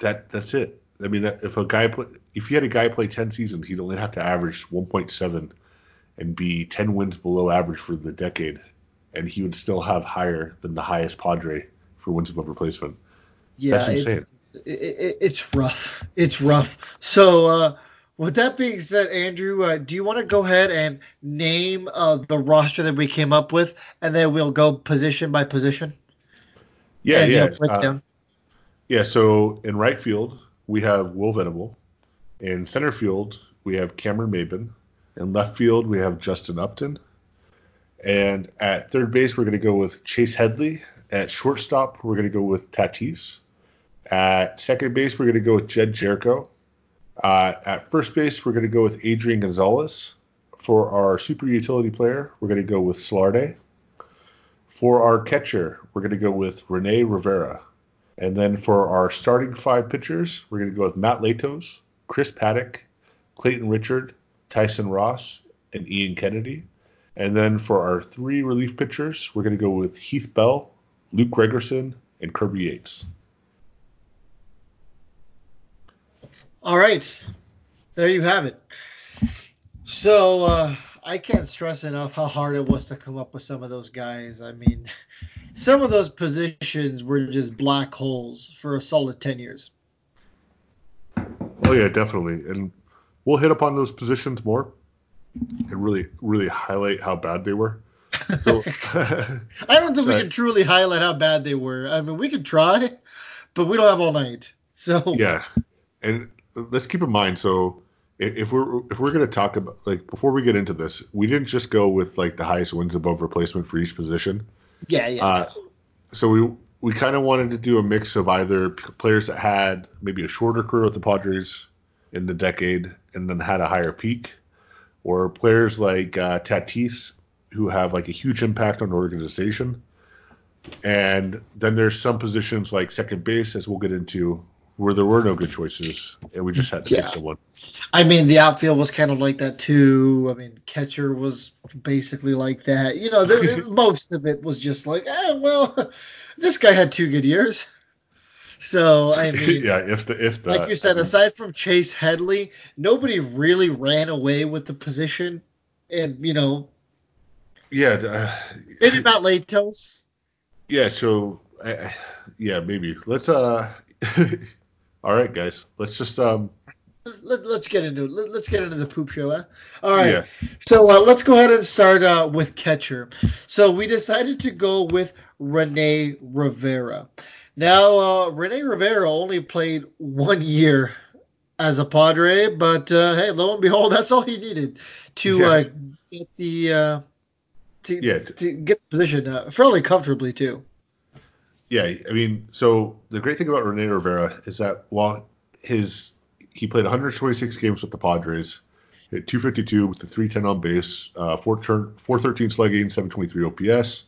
that that's it. I mean, if a guy play, if you had a guy play 10 seasons, he'd only have to average 1.7 and be 10 wins below average for the decade, and he would still have higher than the highest Padre for wins above replacement. Yeah, That's insane. it, it, it's rough. It's rough. So, uh, with that being said, Andrew, uh, do you want to go ahead and name uh, the roster that we came up with, and then we'll go position by position? Yeah, and, you yeah. know, uh. Yeah, so in right field, we have Will Venable. In center field, we have Cameron Maybin. In left field, we have Justin Upton. And at third base, we're going to go with Chase Headley. At shortstop, we're going to go with Tatis. At second base, we're going to go with Jedd Gyorko. Uh, at first base, we're going to go with Adrian Gonzalez. For our super utility player, we're going to go with Solarte. For our catcher, we're going to go with Rene Rivera. And then for our starting five pitchers, we're going to go with Matt Latos, Chris Paddack, Clayton Richard, Tyson Ross, and Ian Kennedy. And then for our three relief pitchers, we're going to go with Heath Bell, Luke Gregerson, and Kirby Yates. All right, there you have it. So uh, I can't stress enough how hard it was to come up with some of those guys. I mean, some of those positions were just black holes for a solid ten years. Oh yeah, definitely, and we'll hit upon those positions more and really, really highlight how bad they were. So, I don't think we can truly highlight how bad they were. I mean, we could try, but we don't have all night. So yeah, and let's keep in mind. So if we're if we're gonna talk about like before we get into this, we didn't just go with like the highest wins above replacement for each position. Yeah, yeah. Uh, so we we kind of wanted to do a mix of either players that had maybe a shorter career with the Padres in the decade and then had a higher peak, or players like uh, Tatis who have like a huge impact on the organization. And then there's some positions like second base, as we'll get into, where there were no good choices, and we just had to yeah. pick someone. I mean, the outfield was kind of like that too. I mean, catcher was basically like that. You know, the, most of it was just like, eh, well, this guy had two good years. So I mean, yeah, if the if the, like you said, I mean, aside from Chase Headley, nobody really ran away with the position, and you know, yeah, uh, maybe Matt Latos. Yeah, so uh, yeah, maybe let's uh, all right, guys, let's just um. Let, let's get into it. Let, us get into the poop show. Huh? All right. Yeah. So uh, let's go ahead and start uh, with catcher. So we decided to go with Rene Rivera. Now, uh, Rene Rivera only played one year as a Padre, but uh, hey, lo and behold, that's all he needed to yeah. uh, get the uh, to, yeah, to, get the position uh, fairly comfortably too. Yeah, I mean, so the great thing about Rene Rivera is that while his he played 126 games with the Padres, hit 252 with the 310 on base, uh, 413 slugging, 723 OPS,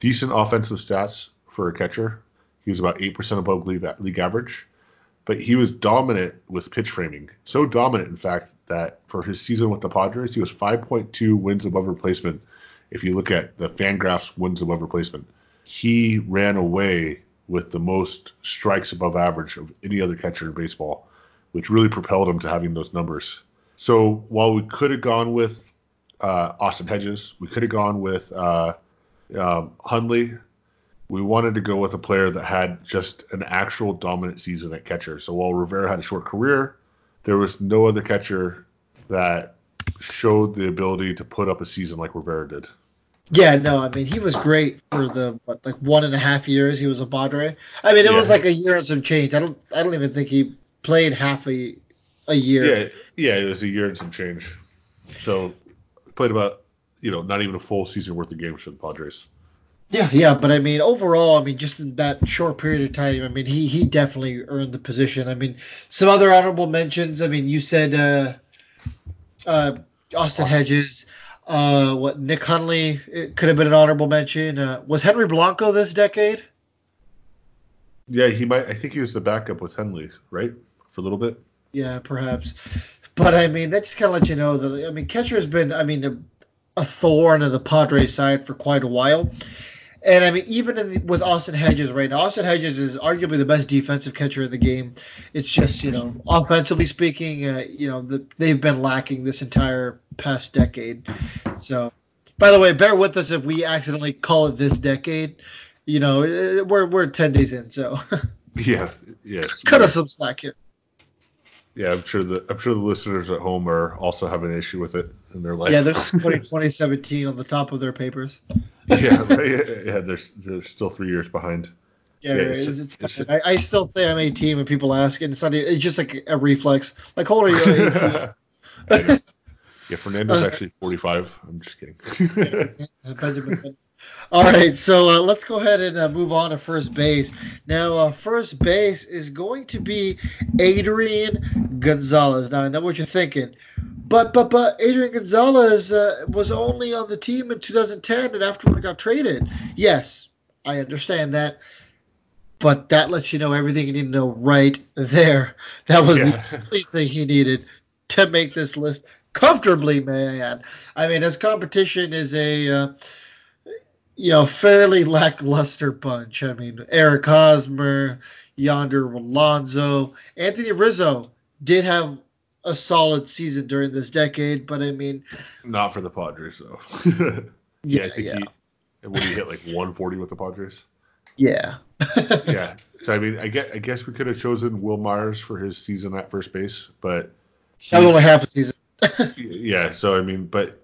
decent offensive stats for a catcher. He was about 8% above league, average, but he was dominant with pitch framing. So dominant, in fact, that for his season with the Padres, he was 5.2 wins above replacement. If you look at the Fangraphs wins above replacement, he ran away with the most strikes above average of any other catcher in baseball, which really propelled him to having those numbers. So while we could have gone with uh, Austin Hedges, we could have gone with uh, um, Hundley we wanted to go with a player that had just an actual dominant season at catcher. So while Rivera had a short career, there was no other catcher that showed the ability to put up a season like Rivera did. Yeah, no, I mean he was great for the what, like one and a half years he was a Padre. I mean it yeah. was like a year and some change. I don't I don't even think he played half a a year. Yeah, yeah, it was a year and some change. So played about you know not even a full season worth of games for the Padres. Yeah, yeah, but I mean, overall, I mean, just in that short period of time, I mean, he he definitely earned the position. I mean, some other honorable mentions. I mean, you said uh, uh, Austin Hedges, uh, what Nick Hundley it could have been an honorable mention. Uh, was Henry Blanco this decade? Yeah, he might. I think he was the backup with Hundley, right, for a little bit. Yeah, perhaps. But I mean, that just kind of let you know that I mean, catcher has been, I mean, a, a thorn of the Padres side for quite a while. And I mean, even the, with Austin Hedges right now, Austin Hedges is arguably the best defensive catcher in the game. It's just, you know, offensively speaking, uh, you know, the, they've been lacking this entire past decade. So, by the way, bear with us if we accidentally call it this decade. You know, uh, we're we're ten days in, so. yeah, yeah. Cut us some slack here. Yeah, I'm sure the I'm sure the listeners at home are also having an issue with it in their life. Yeah, there's 2017 on the top of their papers. yeah, right? yeah, they're they're still three years behind. Yeah, yeah it's, it's, it's, I, I, still say I'm 18 when people ask, and it's not. It's just like a reflex. Like, how old are you? yeah, Fernando's uh, actually 45. I'm just kidding. All right, so uh, let's go ahead and uh, move on to first base. Now, uh, first base is going to be Adrian Gonzalez. Now, I know what you're thinking, but but but Adrian Gonzalez uh, was only on the team in 2010 and afterward got traded. Yes, I understand that, but that lets you know everything you need to know right there. That was yeah. the only thing he needed to make this list comfortably, man. I. I mean, his competition is a uh, you know fairly lackluster bunch. I mean, Eric Hosmer, Yonder Alonso, Anthony Rizzo did have a solid season during this decade, but I mean, not for the Padres though. yeah, I think yeah. he would he hit like 140 with the Padres. Yeah. yeah. So I mean, I guess I guess we could have chosen Wil Myers for his season at first base, but That was only half a season. yeah. So I mean, but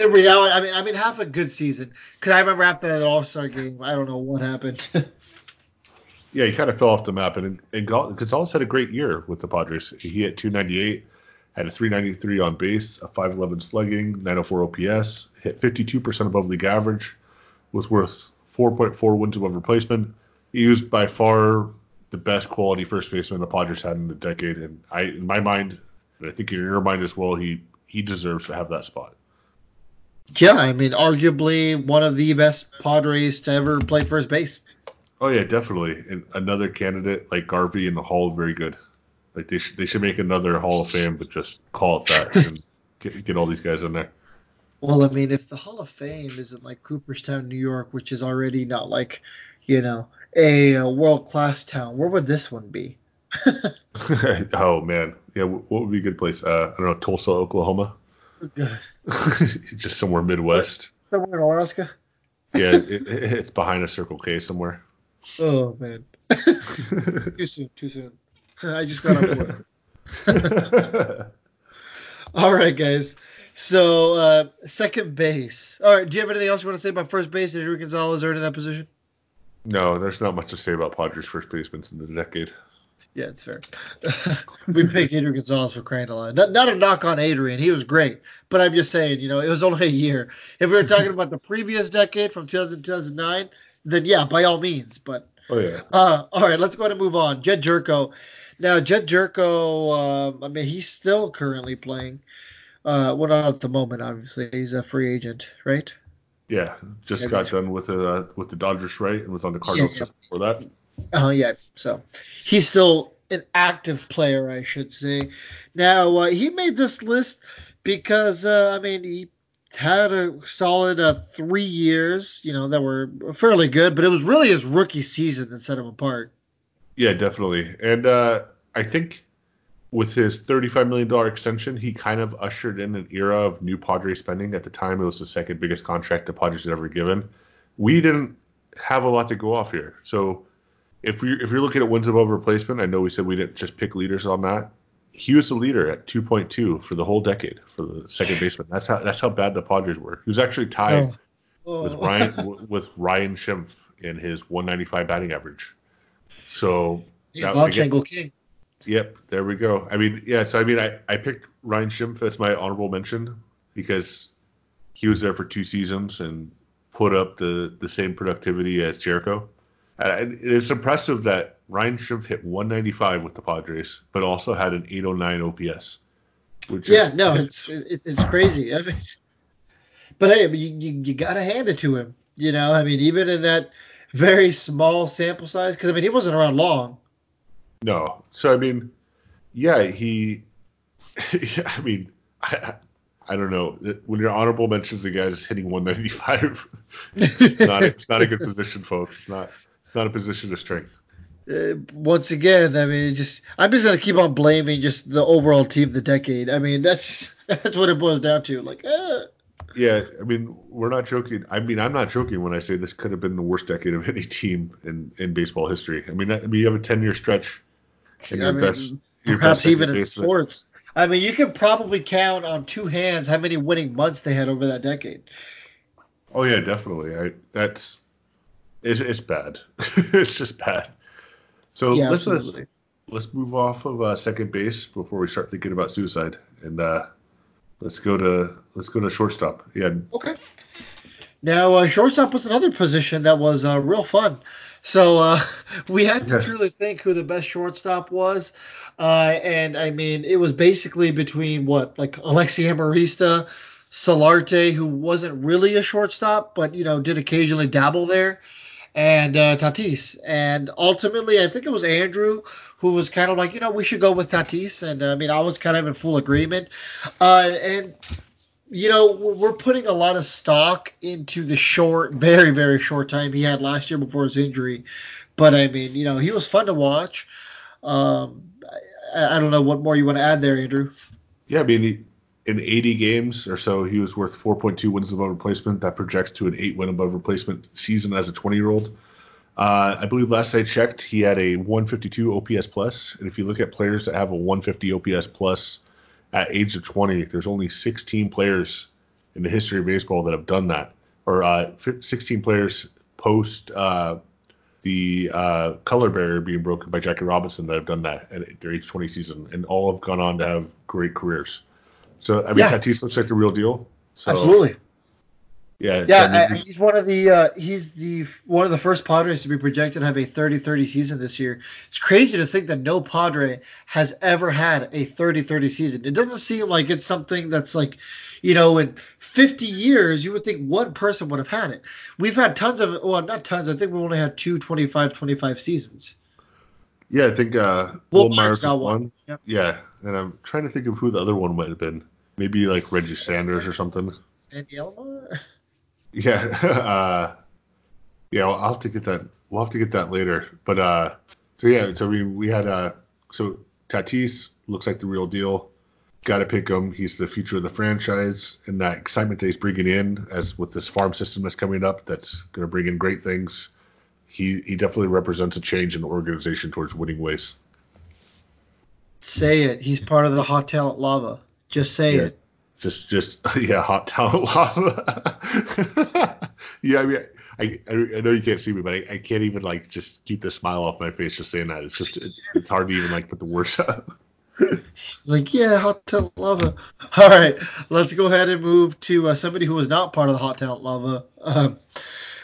In reality, I mean, I mean, half a good season. Because I remember after that All Star game, I don't know what happened. yeah, he kind of fell off the map. And, and Gon- Gonzalez had a great year with the Padres. He hit 298, had a 393 on base, a 511 slugging, 904 OPS, hit 52% above league average, was worth 4.4 wins above replacement. He was by far the best quality first baseman the Padres had in the decade. And I, in my mind, and I think in your mind as well, he he deserves to have that spot. Yeah, I mean, arguably one of the best Padres to ever play first base. Oh yeah, definitely. And another candidate like Garvey in the Hall, very good. Like they should they should make another Hall of Fame, but just call it that and get, get all these guys in there. Well, I mean, if the Hall of Fame isn't like Cooperstown, New York, which is already not like, you know, a, uh world class town, where would this one be? oh man, yeah. What would be a good place? Uh, I don't know, Tulsa, Oklahoma. just somewhere Midwest. Somewhere in Alaska. Yeah, it, it's behind a Circle K somewhere. Oh man, too soon, too soon. I just got off board. All right, guys. So uh, second base. All right. Do you have anything else you want to say about first base? Adrian Gonzalez earned in that position? no, there's not much to say about Padres first basemen in the decade. Yeah, it's fair. we picked Adrian Gonzalez for crying out. Not, not a knock on Adrian. He was great. But I'm just saying, you know, it was only a year. If we were talking about the previous decade from 2000 to 2009, then yeah, by all means. But Oh yeah. uh, all right, let's go ahead and move on. Jedd Gyorko. Now, Jedd Gyorko, um, I mean, he's still currently playing. Uh, well, not at the moment, obviously. He's a free agent, right? Yeah, just Yeah, got done with the uh, with the Dodgers, right, and was on the Cardinals yeah. just before that. Oh yeah, so he's still an active player, I should say. Now uh, he made this list because uh, I mean he had a solid uh, three years, you know, that were fairly good, but it was really his rookie season that set him apart. Yeah, definitely. And uh, I think with his $35 million extension, he kind of ushered in an era of new Padre spending. At the time, it was the second biggest contract the Padres had ever given. We didn't have a lot to go off here. So if you're, if you're looking at wins above replacement, I know we said we didn't just pick leaders on that. He was the leader at 2.2 for the whole decade for the second baseman. That's how that's how bad the Padres were. He was actually tied Oh. oh. with Ryan with Ryan Schimpf in his 195 batting average. So He's that- again- king. Yep, there we go. I mean, yeah. So I mean, I, I picked Ryan Schimpf as my honorable mention because he was there for two seasons and put up the the same productivity as Gyorko. It's impressive that Ryan Schimpf hit 195 with the Padres, but also had an 809 OPS. Which Yeah, is, no, it's it's, it's crazy. I mean, but hey, you, you, you got to hand it to him. You know, I mean, even in that very small sample size, because I mean, he wasn't around long. No. So I mean, yeah, he. yeah, I mean, I, I don't know. When your honorable mentions the guy is hitting 195, it's not it's not a good position, folks. It's not it's not a position of strength. Uh, once again, I mean, just I'm just gonna keep on blaming just the overall team of the decade. I mean, that's that's what it boils down to. Like, uh, Yeah, I mean, we're not joking. I mean, I'm not joking when I say this could have been the worst decade of any team in, in baseball history. I mean, that, I mean, you have a 10 year stretch, and I your mean, best, your perhaps best even in baseman- sports. I mean, you can probably count on two hands how many winning months they had over that decade. Oh yeah, definitely. I that's it's, it's bad. it's just bad. So yeah, let's let's, let's move off of uh, second base before we start thinking about suicide, and uh, let's go to let's go to shortstop. Yeah, Okay. Now, uh, shortstop was another position that was uh, real fun. So uh, we had to Yeah. truly think who the best shortstop was. Uh, and I mean, it was basically between what, like Alexi Amarista, Solarte, who wasn't really a shortstop, but, you know, did occasionally dabble there, and uh, Tatis. And ultimately, I think it was Andrew who was kind of like, you know, we should go with Tatis. And uh, I mean, I was kind of in full agreement. Uh, and you know, we're putting a lot of stock into the short, very, very short time he had last year before his injury. But I mean, you know, he was fun to watch. Um, I, I, don't know what more you want to add there, Andrew. Yeah, I mean, he, in 80 games or so, he was worth 4.2 wins above replacement. That projects to an eight win above replacement season as a 20 year old. Uh, I believe last I checked, he had a 152 OPS plus, and if you look at players that have a 150 OPS plus at age of 20, there's only 16 players in the history of baseball that have done that, or uh, 16 players post uh, the uh, color barrier being broken by Jackie Robinson that have done that at their age 20 season, and all have gone on to have great careers. So I mean, yeah. Tatis looks like the real deal. So, Absolutely. Yeah, yeah, he's one of the uh, he's the one of the first Padres to be projected to have a 30-30 season this year. It's crazy to think that no Padre has ever had a 30-30 season. It doesn't seem like it's something that's like, you know, in 50 years you would think one person would have had it. We've had tons of well, not tons. I think we only had two 25-25 seasons. Yeah, I think uh, Wil Myers got one. Yep. Yeah, and I'm trying to think of who the other one might have been. Maybe like Reggie Sanders or something. Sandy Alomar. Yeah, uh, yeah. I'll have to get that. We'll have to get that later. But uh, so yeah, so we we had uh, so Tatis looks like the real deal. Got to pick him. He's the future of the franchise, and that excitement that he's bringing in, as with this farm system that's coming up, that's going to bring in great things. He he definitely represents a change in the organization towards winning ways. Say it. He's part of the hot talent lava. Just say yeah. it just just yeah, hot talent lava. yeah, I mean, I, I know you can't see me, but I, I, can't even like just keep the smile off my face just saying that. It's just it, it's hard to even like put the words up. like yeah, hot talent lava. All right, let's go ahead and move to uh, somebody who was not part of the hot talent lava. Um,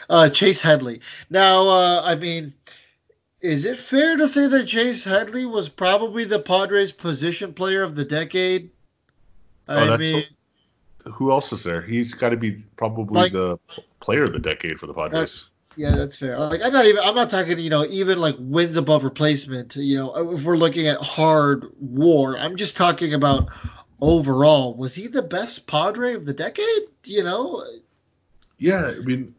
uh, Chase Headley. Now, uh, I mean, is it fair to say that Chase Headley was probably the Padres' position player of the decade? Oh, I mean, who else is there? He's got to be probably like, the player of the decade for the Padres. yeah, that's fair. Like I'm not even I'm not talking, you know, even like wins above replacement, you know, if we're looking at hard war, I'm just talking about overall. Was he the best Padre of the decade? You know? Yeah, I mean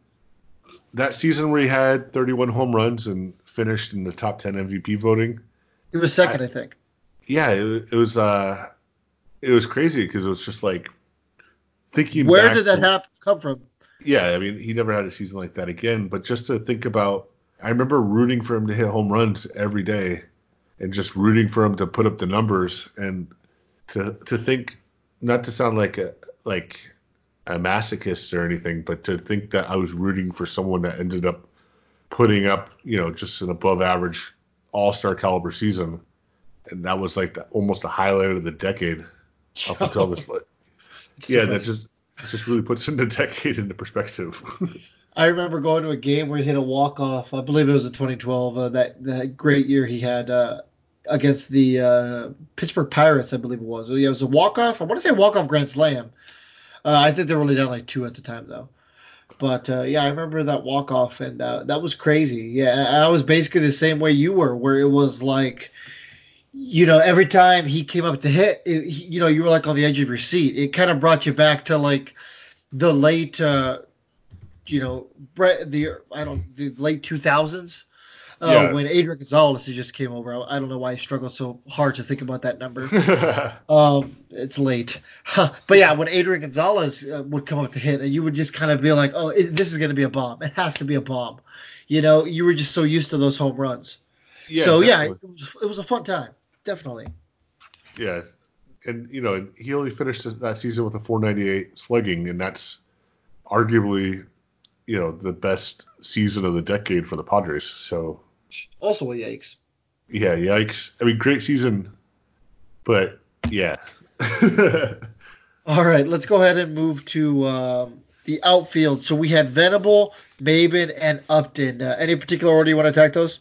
that season where he had 31 home runs and finished in the top 10 MVP voting. He was second, I, I think. Yeah, it, it was uh it was crazy because it was just like thinking. Where did that happen, come from? Yeah, I mean, he never had a season like that again. But just to think about, I remember rooting for him to hit home runs every day, and just rooting for him to put up the numbers, and to to think, not to sound like a like a masochist or anything, but to think that I was rooting for someone that ended up putting up, you know, just an above average all star caliber season. And that was like the, almost the highlight of the decade up until this. Like, yeah, that just just really puts in the decade into perspective. I remember going to a game where he hit a walk off. I believe it was in 2012. Uh, that that great year he had uh, against the uh, Pittsburgh Pirates, I believe it was. Yeah, it was a walk off. I want to say walk off grand slam. Uh, I think they were only down like two at the time though. But uh, yeah, I remember that walk off, and uh, that was crazy. Yeah, I was basically the same way you were, where it was like you know, every time he came up to hit, it, you know, you were like on the edge of your seat. It kind of brought you back to like the late, uh, you know, the I don't the late 2000s. Uh, yeah. when Adrian Gonzalez just came over. I, don't know why I struggled so hard to think about that number. um, it's late, but yeah, when Adrian Gonzalez uh, would come up to hit, and you would just kind of be like, "Oh, it, this is going to be a bomb. It has to be a bomb." You know, you were just so used to those home runs. Yeah, so definitely. yeah, it was, it was a fun time definitely. Yeah, and you know he only finished that season with a 498 slugging, and that's arguably you know the best season of the decade for the Padres. So also a yikes. Yeah, yikes. I mean, great season, but yeah. All right, let's go ahead and move to um, the outfield. So we had Venable, Maybin, and Upton. Uh, any particular order you want to attack those?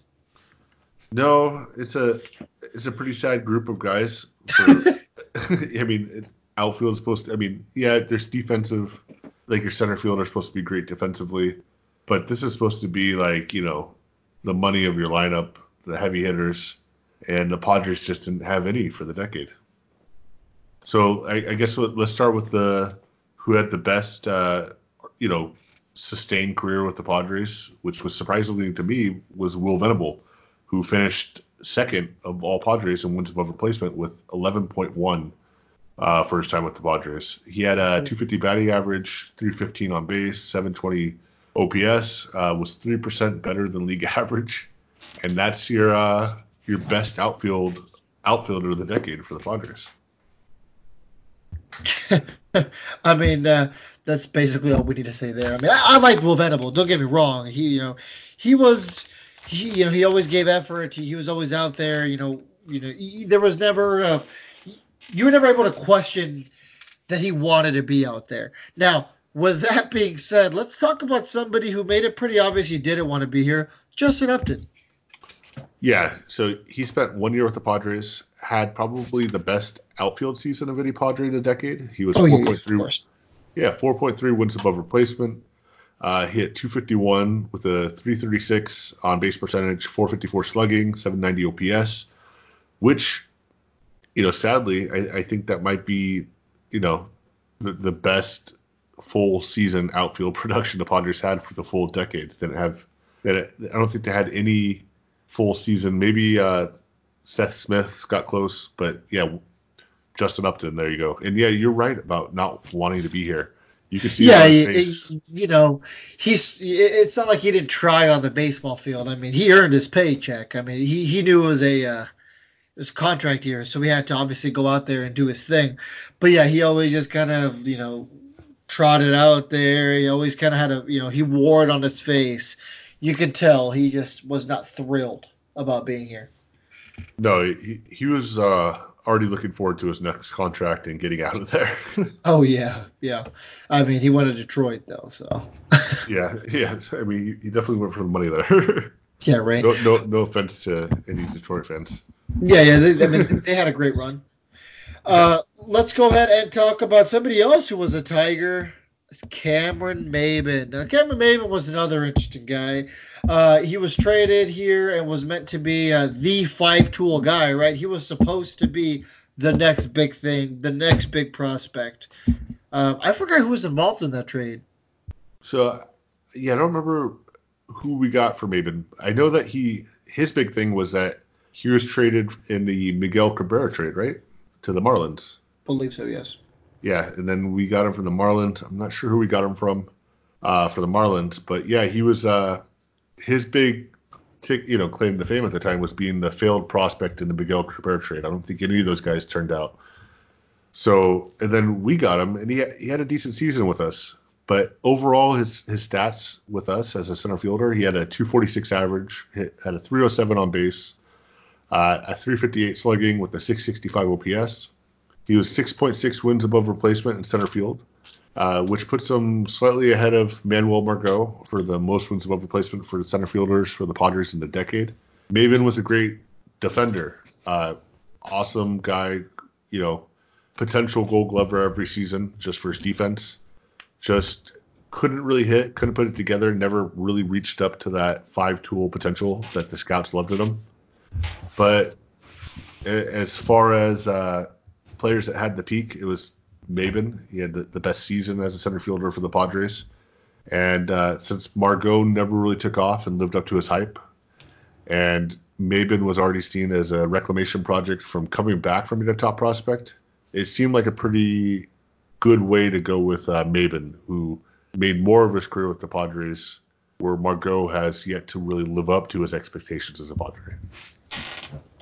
No, it's a it's a pretty sad group of guys. For, I mean, it's, outfield is supposed to. I mean, yeah, there's defensive. Like your center field are supposed to be great defensively. but this is supposed to be like you know the money of your lineup, the heavy hitters, and the Padres just didn't have any for the decade. So I, I guess let's start with the who had the best, uh, you know, sustained career with the Padres, which was surprisingly to me was Will Venable, who finished second of all Padres in wins above replacement with 11.1 uh, for his time with the Padres. He had a 250 batting average, 315 on base, 720 OPS, uh, was 3% better than league average, and that's your uh, your best outfield outfielder of the decade for the Padres. I mean, uh, that's basically all we need to say there. I mean, I, I like Will Venable. Don't get me wrong. He, you know, he was, he, you know, he always gave effort. He, he was always out there. You know, you know, he, there was never, uh, you were never able to question that he wanted to be out there. Now, with that being said, let's talk about somebody who made it pretty obvious he didn't want to be here, Justin Upton. Yeah, so he spent one year with the Padres, had probably the best outfield season of any Padre in a decade. He was oh, 4.3. Yeah, 4.3 wins above replacement. Uh, he hit 251 with a 336 on base percentage, 454 slugging, 790 OPS, which, you know, sadly, I, I think that might be, you know, the, the best full season outfield production the Padres had for the full decade. They didn't have, that I don't think they had any full season. Maybe uh, Seth Smith got close, but yeah, Justin Upton. There you go. And yeah, you're right about not wanting to be here. You can see. Yeah, you know, he's. It's not like he didn't try on the baseball field. I mean, he earned his paycheck. I mean, he he knew it was a. Uh, it was contract year, so he had to obviously go out there and do his thing. But yeah, he always just kind of, you know, trotted out there. He always kind of had a, you know, he wore it on his face. You could tell he just was not thrilled about being here. No, he, he was uh, already looking forward to his next contract and getting out of there. oh yeah, yeah. I mean, he went to Detroit though, so. yeah, yeah. I mean, he definitely went for the money there. yeah, right. No, no, no offense to any Detroit fans. Yeah, yeah. They, I mean, they had a great run. Uh, let's go ahead and talk about somebody else who was a Tiger. It's Cameron Maybin. Now, Cameron Maybin was another interesting guy. Uh, he was traded here and was meant to be uh, the five tool guy, right? He was supposed to be the next big thing, the next big prospect. Uh, I forgot who was involved in that trade. So, yeah, I don't remember who we got for Maybin. I know that he his big thing was that he was traded in the Miguel Cabrera trade, right, to the Marlins. Believe so, yes. Yeah, and then we got him from the Marlins. I'm not sure who we got him from uh, for the Marlins, but yeah, he was uh, his big tick, you know, claim to fame at the time was being the failed prospect in the Miguel Cabrera trade. I don't think any of those guys turned out. So, and then we got him, and he he had a decent season with us. But overall, his his stats with us as a center fielder, he had a 246 average, hit, had a 307 on base, uh, a 358 slugging with a 665 OPS, he was 6.6 wins above replacement in center field, uh, which puts him slightly ahead of Manuel Margot for the most wins above replacement for the center fielders for the Padres in the decade. Maybin was a great defender, uh, awesome guy, you know, potential Gold Glover every season just for his defense. Just couldn't really hit, couldn't put it together, never really reached up to that five tool potential that the scouts loved in him. But as far as uh, players that had the peak, it was Maybin. He had the, the best season as a center fielder for the Padres. And uh, since Margot never really took off and lived up to his hype, and Maybin was already seen as a reclamation project from coming back from being a top prospect, it seemed like a pretty good way to go with uh, Maybin, who made more of his career with the Padres, where Margot has yet to really live up to his expectations as a Padre.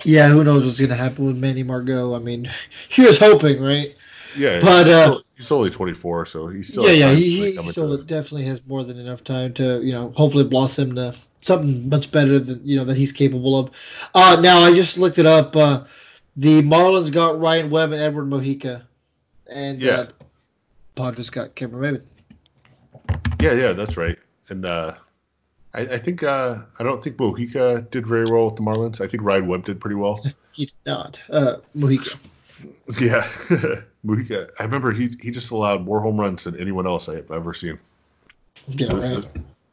Yeah, who knows what's gonna happen with Manny Margot? I mean, he was hoping, right? Yeah, but uh, he's only 24, so he's still yeah, yeah, he, he still definitely has more than enough time to you know hopefully blossom to something much better than you know that he's capable of. Uh, now I just looked it up. Uh, the Marlins got Ryan Webb and Edward Mujica, and yeah, uh, Padres got Cameron Maybin. Yeah, yeah, that's right. And uh, I, I think uh, I don't think Mujica did very well with the Marlins. I think Ryan Webb did pretty well. he did not. Uh, Mujica. Yeah, Mujica. I remember he he just allowed more home runs than anyone else I have ever seen. Yeah, right.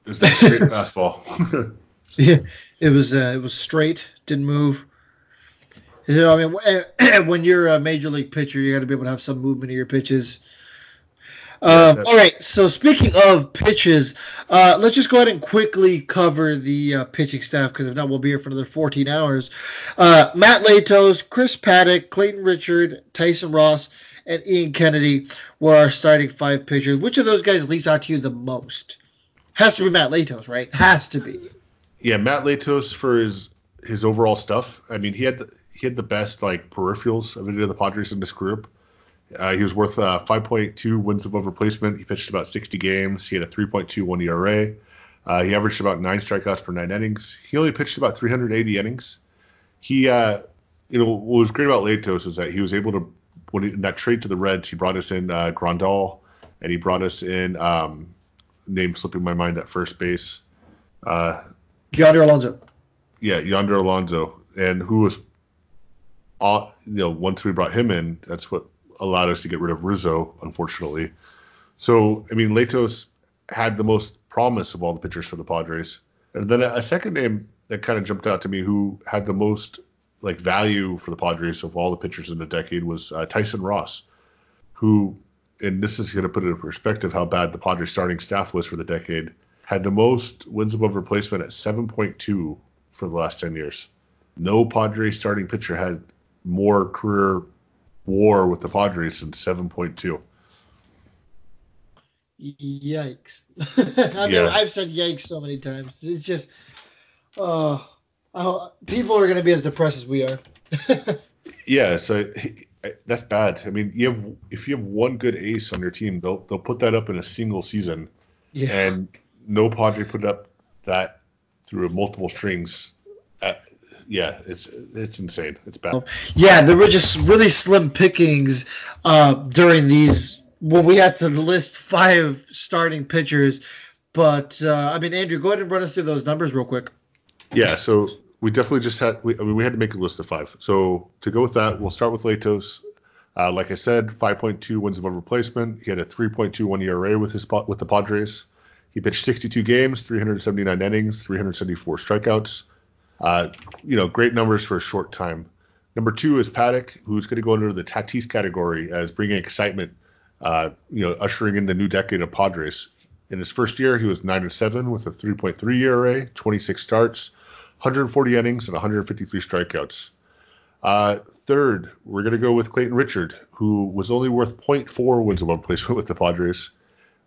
It was a straight fastball. Yeah, it was uh, it was straight, didn't move. You know, I mean, when you're a major league pitcher, you got to be able to have some movement in your pitches. Um, all right. So speaking of pitches, uh, let's just go ahead and quickly cover the uh, pitching staff because if not, we'll be here for another 14 hours. Uh, Matt Latos, Chris Paddack, Clayton Richard, Tyson Ross, and Ian Kennedy were our starting five pitchers. Which of those guys leaps out to you the most? Has to be Matt Latos, right? Has to be. yeah, Matt Latos for his his overall stuff. I mean, he had the, he had the best like peripherals of any of the Padres in this group. Uh, he was worth uh, 5.2 wins above replacement. He pitched about 60 games. He had a 3.21 ERA. Uh, he averaged about nine strikeouts per nine innings. He only pitched about 380 innings. He, uh, you know, what was great about Latos is that he was able to, when he, in that trade to the Reds, he brought us in uh, Grandal, and he brought us in, um, name slipping my mind at first base. Uh, Yonder Alonso. yeah, Yonder Alonso, and who was, all, you know, once we brought him in, that's what allowed us to get rid of Rizzo, unfortunately. So, I mean, Latos had the most promise of all the pitchers for the Padres. And then a second name that kind of jumped out to me who had the most like value for the Padres of all the pitchers in the decade was uh, Tyson Ross, who, and this is going to put it in perspective how bad the Padres starting staff was for the decade, had the most wins above replacement at 7.2 for the last 10 years. No Padres starting pitcher had more career war with the Padres than 7.2. Yikes. I mean, Yeah. I've said yikes so many times. It's just, uh, I- people are going to be as depressed as we are. Yeah, so that's bad. I mean, you have if you have one good ace on your team, they'll they'll put that up in a single season, yeah. and no Padre put up that through multiple strings. Uh, yeah, it's it's insane. It's bad. Yeah, there were just really slim pickings uh, during these when we had to list five starting pitchers. But uh, I mean, Andrew, go ahead and run us through those numbers real quick. Yeah, so we definitely just had. We, I mean, we had to make a list of five. So to go with that, we'll start with Latos. Uh, like I said, 5.2 wins above replacement. He had a 3.21 ERA with his with the Padres. He pitched 62 games, 379 innings, 374 strikeouts. Uh, you know, great numbers for a short time. Number two is Paddack, who's going to go under the Tatis category as bringing excitement. Uh, you know, ushering in the new decade of Padres. In his first year, he was 9 and 7 with a 3.3 ERA, 26 starts, 140 innings, and 153 strikeouts. Uh, third, we're going to go with Clayton Richard, who was only worth 0.4 wins above replacement with the Padres,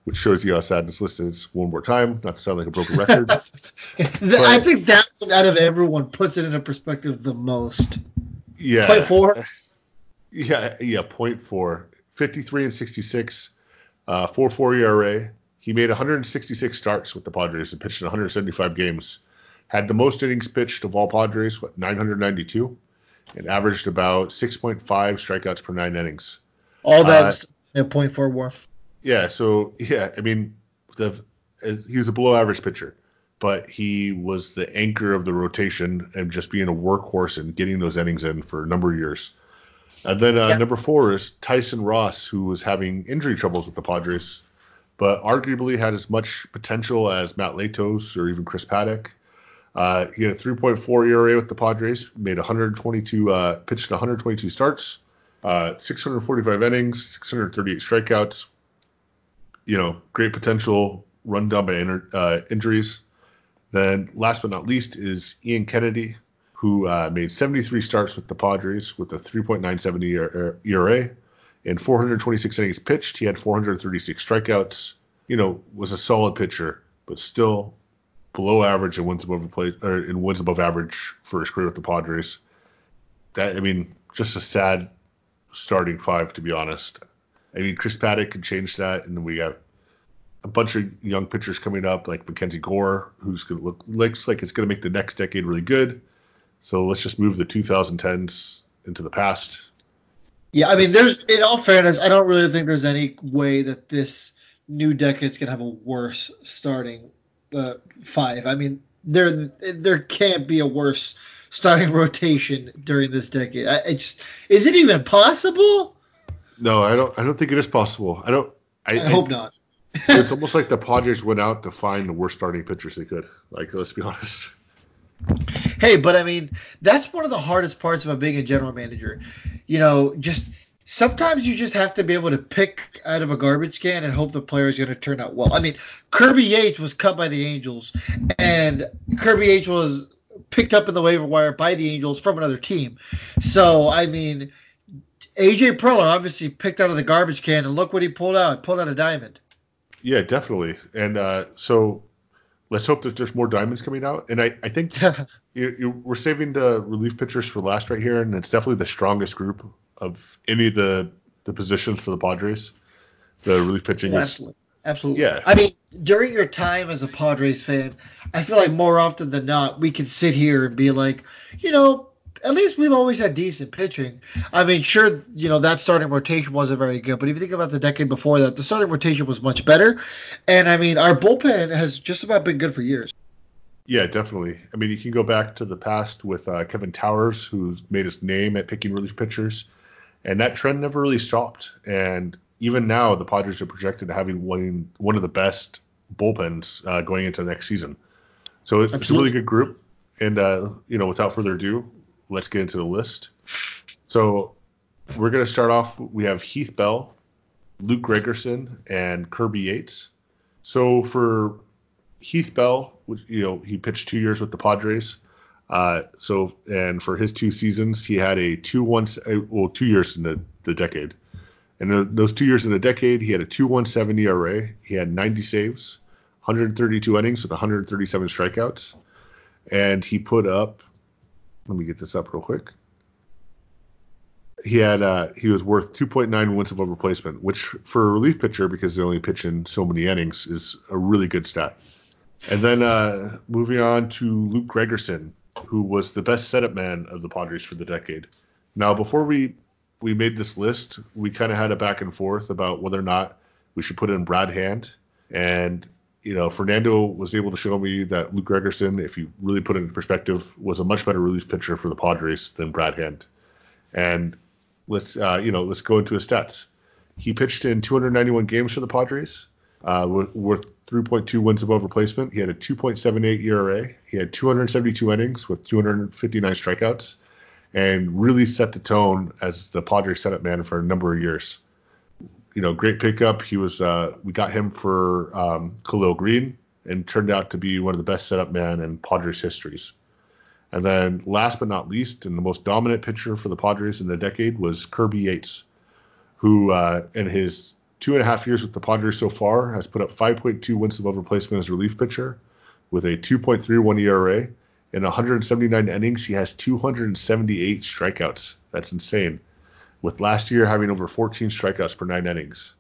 which shows you how sad this list is. One more time, not to sound like a broken record. I think that one out of everyone puts it into perspective the most. yeah. Point four. Yeah, yeah, 0.4. 53 and 66, uh, 4.4 ERA. He made 166 starts with the Padres and pitched in 175 games. Had the most innings pitched of all Padres, what 992, and averaged about 6.5 strikeouts per nine innings. All Uh, that's a point four war. Yeah, so yeah, I mean, the he was a below average pitcher, but he was the anchor of the rotation and just being a workhorse and getting those innings in for a number of years. And then uh, Yeah. number four is Tyson Ross, who was having injury troubles with the Padres, but arguably had as much potential as Matt Latos or even Chris Paddack. Uh, he had a 3.4 ERA with the Padres, made 122, uh, pitched 122 starts, uh, 645 innings, 638 strikeouts. You know, great potential, run down by inter- uh, injuries. Then, last but not least, is Ian Kennedy, who uh, made 73 starts with the Padres with a 3.97 ER- ERA and 426 innings pitched. He had 436 strikeouts. You know, was a solid pitcher, but still below average in wins above play, or in wins above average for his career with the Padres. That I mean, just a sad starting five to be honest. I mean, Chris Paddack could change that, and then we got a bunch of young pitchers coming up like Mackenzie Gore, who's gonna look looks like it's gonna make the next decade really good. So let's just move the 2010s into the past. Yeah, I mean, there's in all fairness, I don't really think there's any way that this new decade's gonna have a worse starting uh, five. I mean, there there can't be a worse starting rotation during this decade. I, it's is it even possible? No, I don't. I don't think it is possible. I don't. I, I hope not. it's almost like the Padres went out to find the worst starting pitchers they could. Like, let's be honest. Hey, but I mean, that's one of the hardest parts about being a general manager. You know, just sometimes you just have to be able to pick out of a garbage can and hope the player is going to turn out well. I mean, Kirby Yates was cut by the Angels, and Kirby Yates was picked up in the waiver wire by the Angels from another team. So, I mean, AJ Preller obviously picked out of the garbage can, and look what he pulled out. Pulled out a diamond. Yeah, definitely. And uh, so let's hope that there's more diamonds coming out. And I, I think you, you, we're saving the relief pitchers for last right here, and it's definitely the strongest group of any of the, the positions for the Padres. The relief pitching yeah, is. Absolutely. Absolutely. Yeah. I mean, during your time as a Padres fan, I feel like more often than not, we can sit here and be like, you know, at least we've always had decent pitching. I mean, sure, you know, that starting rotation wasn't very good, but if you think about the decade before that, the starting rotation was much better. And I mean, our bullpen has just about been good for years. Yeah, definitely. I mean, you can go back to the past with uh, Kevin Towers, who's made his name at picking relief pitchers, and that trend never really stopped. And even now, the Padres are projected to having one one of the best bullpens uh, going into next season. So it's, it's a really good group. And uh, you know, without further ado, let's get into the list. So we're going to start off. We have Heath Bell, Luke Gregerson, and Kirby Yates. So for Heath Bell, you know, he pitched two years with the Padres. Uh, so and for his two seasons, he had a two one well two years in the, the decade. And those two years in the decade, he had a 2.17 ERA. He had 90 saves, 132 innings with 137 strikeouts, and he put up let me get this up real quick. He had uh, he was worth 2.9 wins above replacement, which for a relief pitcher, because they're only pitching so many innings, is a really good stat. And then uh, moving on to Luke Gregerson, who was the best setup man of the Padres for the decade. Now, before we we made this list, we kind of had a back and forth about whether or not we should put in Brad Hand. And you know, Fernando was able to show me that Luke Gregerson, if you really put it in perspective, was a much better relief pitcher for the Padres than Brad Hand. And let's, uh, you know, let's go into his stats. He pitched in 291 games for the Padres, uh, worth 3.2 wins above replacement. He had a 2.78 ERA. He had 272 innings with 259 strikeouts, and really set the tone as the Padres setup man for a number of years you know, great pickup. He was uh, we got him for um, Khalil Greene and turned out to be one of the best setup men in Padres histories. And then last but not least, and the most dominant pitcher for the Padres in the decade was Kirby Yates, who uh, in his two and a half years with the Padres so far has put up 5.2 wins above replacement as relief pitcher with a 2.31 ERA. In 179 innings, he has 278 strikeouts. That's insane with last year having over 14 strikeouts per nine innings.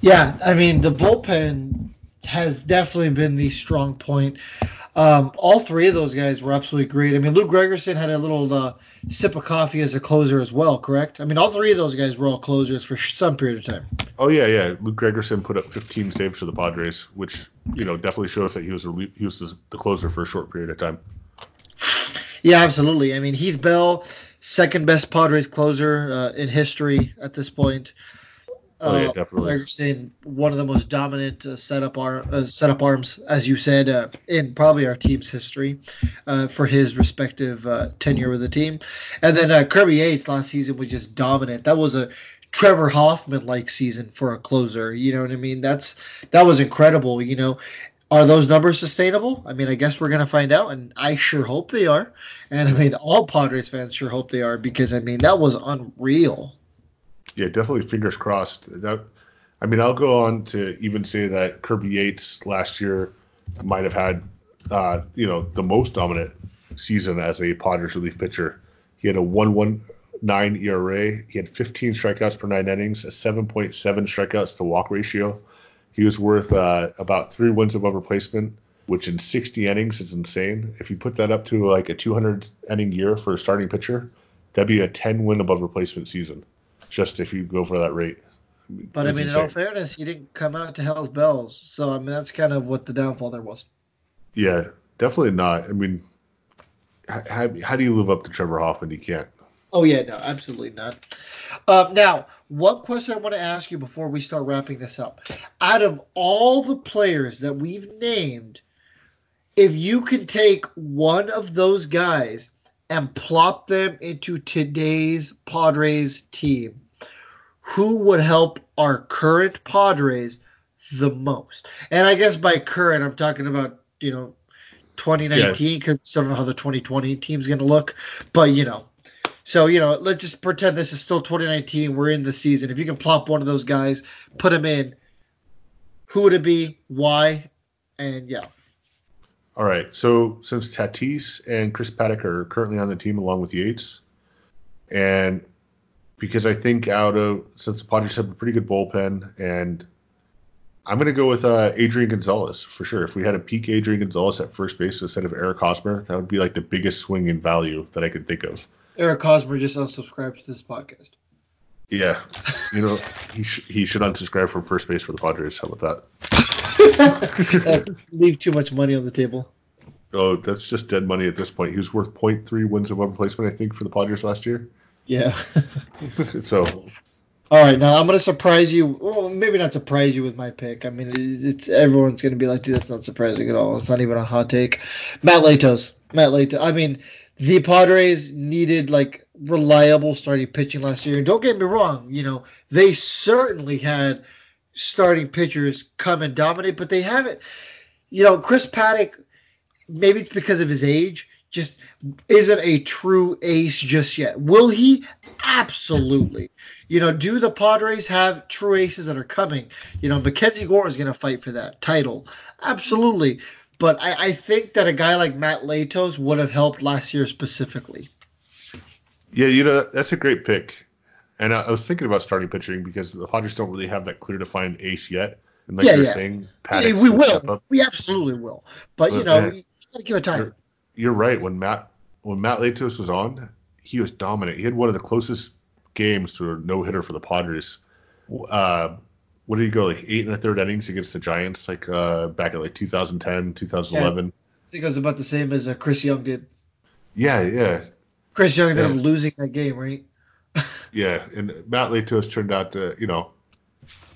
Yeah, I mean the bullpen has definitely been the strong point. Um, all three of those guys were absolutely great. I mean, Luke Gregerson had a little uh, sip of coffee as a closer as well, correct? I mean, all three of those guys were all closers for some period of time. Oh yeah, yeah. Luke Gregerson put up 15 saves for the Padres, which you know definitely shows that he was a, he was the closer for a short period of time. Yeah, absolutely. I mean, Heath Bell second best Padres closer uh, in history at this point. Oh yeah, definitely. uh, definitely. Gregerson, one of the most dominant uh, setup arm, uh, setup arms, as you said, uh, in probably our team's history uh, for his respective uh, tenure with the team. And then Kirby Yates last season was just dominant. That was a Trevor Hoffman like season for a closer. You know what I mean? That's that was incredible. You know, are those numbers sustainable? I mean, I guess we're going to find out, and I sure hope they are. And I mean, all Padres fans sure hope they are because I mean that was unreal. Yeah, definitely fingers crossed. That I mean, I'll go on to even say that Kirby Yates last year might have had, uh, you know, the most dominant season as a Padres relief pitcher. He had a 1.19 ERA. He had 15 strikeouts per nine innings, a 7.7 strikeouts to walk ratio. He was worth uh, about three wins above replacement, which in 60 innings is insane. If you put that up to like a 200 inning year for a starting pitcher, that'd be a 10 win above replacement season, just if you go for that rate. But it's I mean, insane. in all fairness, he didn't come out to hell's bells, so I mean that's kind of what the downfall there was. Yeah, definitely not. I mean, how, how do you live up to Trevor Hoffman? You can't. Oh yeah, no, absolutely not. Uh, now, one question I want to ask you before we start wrapping this up: out of all the players that we've named, if you can take one of those guys and plop them into today's Padres team, who would help our current Padres the most? And I guess by current, I'm talking about you know 2019 because yeah. I don't know how the 2020 team's going to look, but you know. So you know, let's just pretend this is still 2019. We're in the season. If you can plop one of those guys, put him in. Who would it be? Why? And yeah. All right. So since Tatis and Chris Paddack are currently on the team along with Yates, and because I think out of since the Padres have a pretty good bullpen, and I'm going to go with uh, Adrian Gonzalez for sure. If we had a peak Adrian Gonzalez at first base instead of Eric Hosmer, that would be like the biggest swing in value that I could think of. Eric Hosmer just unsubscribed to this podcast. Yeah, you know he sh- he should unsubscribe from first base for the Padres. How about that? leave too much money on the table. Oh, that's just dead money at this point. He was worth 0.3 wins above replacement, I think, for the Padres last year. Yeah. so. All right, now I'm gonna surprise you. Well, maybe not surprise you with my pick. I mean, it's everyone's gonna be like, dude, that's not surprising at all. It's not even a hot take. Matt Latos. Matt Latos. I mean, the Padres needed like reliable starting pitching last year. And don't get me wrong, you know, they certainly had starting pitchers come and dominate, but they haven't. You know, Chris Paddack, maybe it's because of his age, just isn't a true ace just yet. Will he? Absolutely. You know, do the Padres have true aces that are coming? You know, Mackenzie Gore is going to fight for that title. Absolutely. But I, I think that a guy like Matt Latos would have helped last year specifically. Yeah, you know that's a great pick. And I, I was thinking about starting pitching because the Padres don't really have that clear defined ace yet. And like yeah, you're yeah. saying, yeah, we will. We absolutely will. But you know, you gotta give it time. You're, you're, right. When Matt when Matt Latos was on, he was dominant. He had one of the closest games to a no hitter for the Padres. Uh, what did he go like eight and a third innings against the Giants like uh, back at like 2010, 2011? Yeah, I think it was about the same as uh, Chris Young did. Yeah, yeah. Chris Young ended yeah. up losing that game, right? yeah, and Matt Latos turned out to you know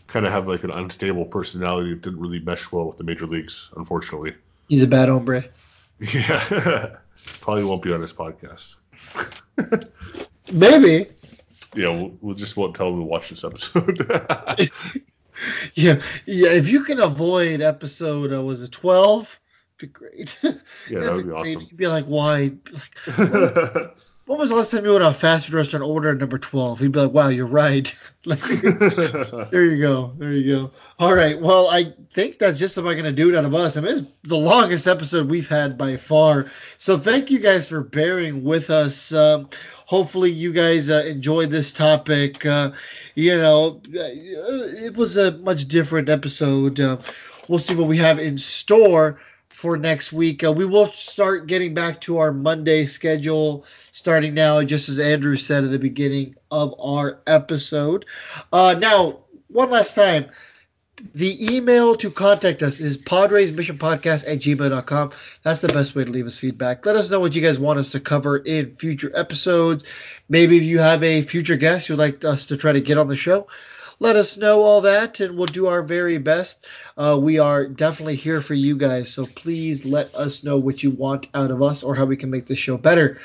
kind of have like an unstable personality that didn't really mesh well with the major leagues, unfortunately. He's a bad hombre. Yeah, probably won't be on this podcast. Maybe. Yeah, we'll, we'll, just won't tell him to watch this episode. yeah, yeah. If you can avoid episode, uh, was it twelve? Be great. Yeah, that would be, be awesome. You'd be like, why? Like, when was the last time you went to a fast food restaurant order number 12? He'd be like, wow, you're right. like, there you go. There you go. All right. Well, I think that's just about going to do it out of us. I mean, it's the longest episode we've had by far. So thank you guys for bearing with us. Um, hopefully you guys uh, enjoyed this topic. Uh, you know, it was a much different episode. Uh, we'll see what we have in store for next week. Uh, we will start getting back to our Monday schedule starting now, just as Andrew said at the beginning of our episode. Uh, now, one last time. The email to contact us is padresmissionpodcast at gmail.com. That's the best way to leave us feedback. Let us know what you guys want us to cover in future episodes. Maybe if you have a future guest you'd like us to try to get on the show, let us know all that and we'll do our very best. Uh, we are definitely here for you guys, so please let us know what you want out of us or how we can make this show better.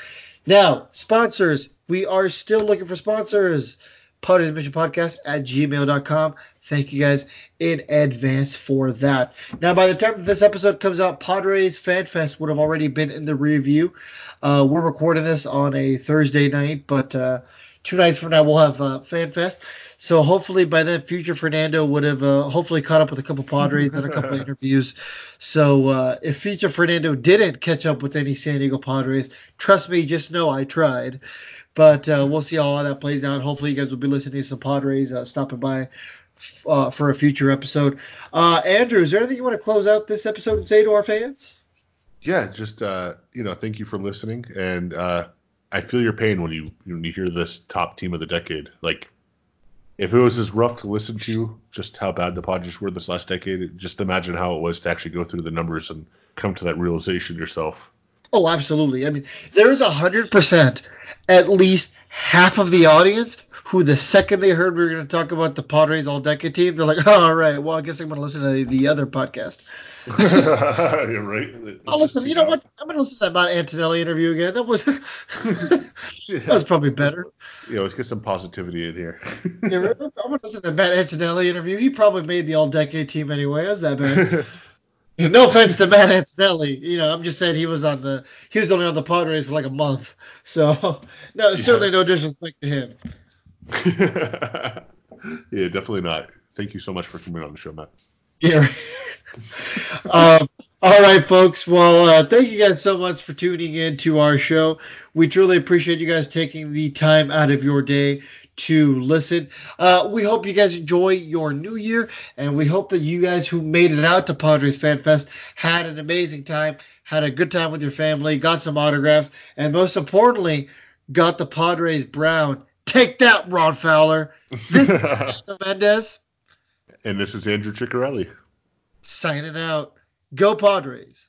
Now, sponsors, we are still looking for sponsors. Padres Mission Podcast at gmail.com. Thank you guys in advance for that. Now, by the time this episode comes out, Padres Fan Fest would have already been in the review. Uh, we're recording this on a Thursday night, but uh, two nights from now we'll have uh, Fan Fest. So hopefully by then, future Fernando would have uh, hopefully caught up with a couple Padres and a couple interviews. So uh, if future Fernando didn't catch up with any San Diego Padres, trust me, just know I tried. But uh, we'll see how all that plays out. Hopefully you guys will be listening to some Padres uh, stopping by uh, for a future episode. Uh, Andrew, is there anything you want to close out this episode and say to our fans? Yeah, just you know, thank you for listening, and I feel your pain when you when you hear this top team of the decade. Like if it was as rough to listen to, just how bad the Padres were this last decade, just imagine how it was to actually go through the numbers and come to that realization yourself. Oh, absolutely. I mean, there is a hundred percent at least half of the audience who the second they heard we were going to talk about the Padres all decade team, they're like, oh, all right, well, I guess I'm going to listen to the other podcast. yeah, right. Oh, listen, you know what? I'm going to listen to that Matt Antonelli interview again. That was that was probably better. Yeah, let's get some positivity in here. yeah, I'm going to listen to that Matt Antonelli interview. He probably made the all decade team anyway. How's that bad? no offense to Matt Antonelli. You know, I'm just saying he was on the he was only on the Padres for like a month. So no, certainly no disrespect to him. yeah, definitely not. Thank you so much for coming on the show, Matt. Yeah. um, all right, folks. Well, uh, thank you guys so much for tuning in to our show. We truly appreciate you guys taking the time out of your day to listen. Uh, we hope you guys enjoy your new year, and we hope that you guys who made it out to Padres Fan Fest had an amazing time, had a good time with your family, got some autographs, and most importantly, got the Padres brown Take that, Ron Fowler. This is Mendez. And this is Andrew Ciccarelli. Signing out. Go Padres.